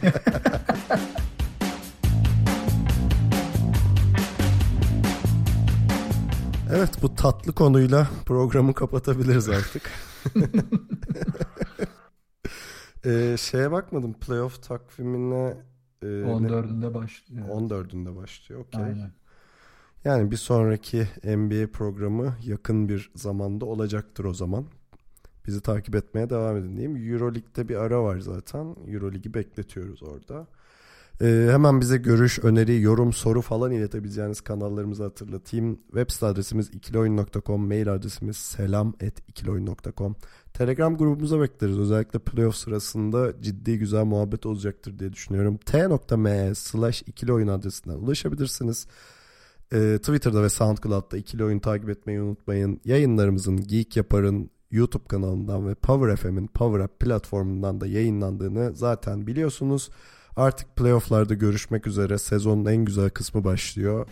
Evet bu tatlı konuyla programı kapatabiliriz artık. Ee, şeye bakmadım playoff takvimine e, ne- 14'ünde başlıyor. 14'ünde başlıyor. Okey. Yani bir sonraki NBA programı yakın bir zamanda olacaktır o zaman. Bizi takip etmeye devam edin diyeyim. Euroleague'de bir ara var zaten. Euroleague'i bekletiyoruz orada. Ee, hemen bize görüş, öneri, yorum, soru falan iletebileceğiniz kanallarımızı hatırlatayım. Web site adresimiz ikiloyun.com, mail adresimiz selam.ikiloyun.com. Telegram grubumuza bekleriz. Özellikle playoff sırasında ciddi güzel muhabbet olacaktır diye düşünüyorum. t.me slash ikili oyun adresinden ulaşabilirsiniz. Ee, Twitter'da ve SoundCloud'da ikili oyun takip etmeyi unutmayın. Yayınlarımızın Geek Yapar'ın YouTube kanalından ve Power FM'in Power Up platformundan da yayınlandığını zaten biliyorsunuz. Artık playofflarda görüşmek üzere. Sezonun en güzel kısmı başlıyor.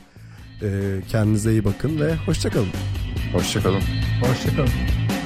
Ee, kendinize iyi bakın ve hoşçakalın. Hoşçakalın. Hoşçakalın.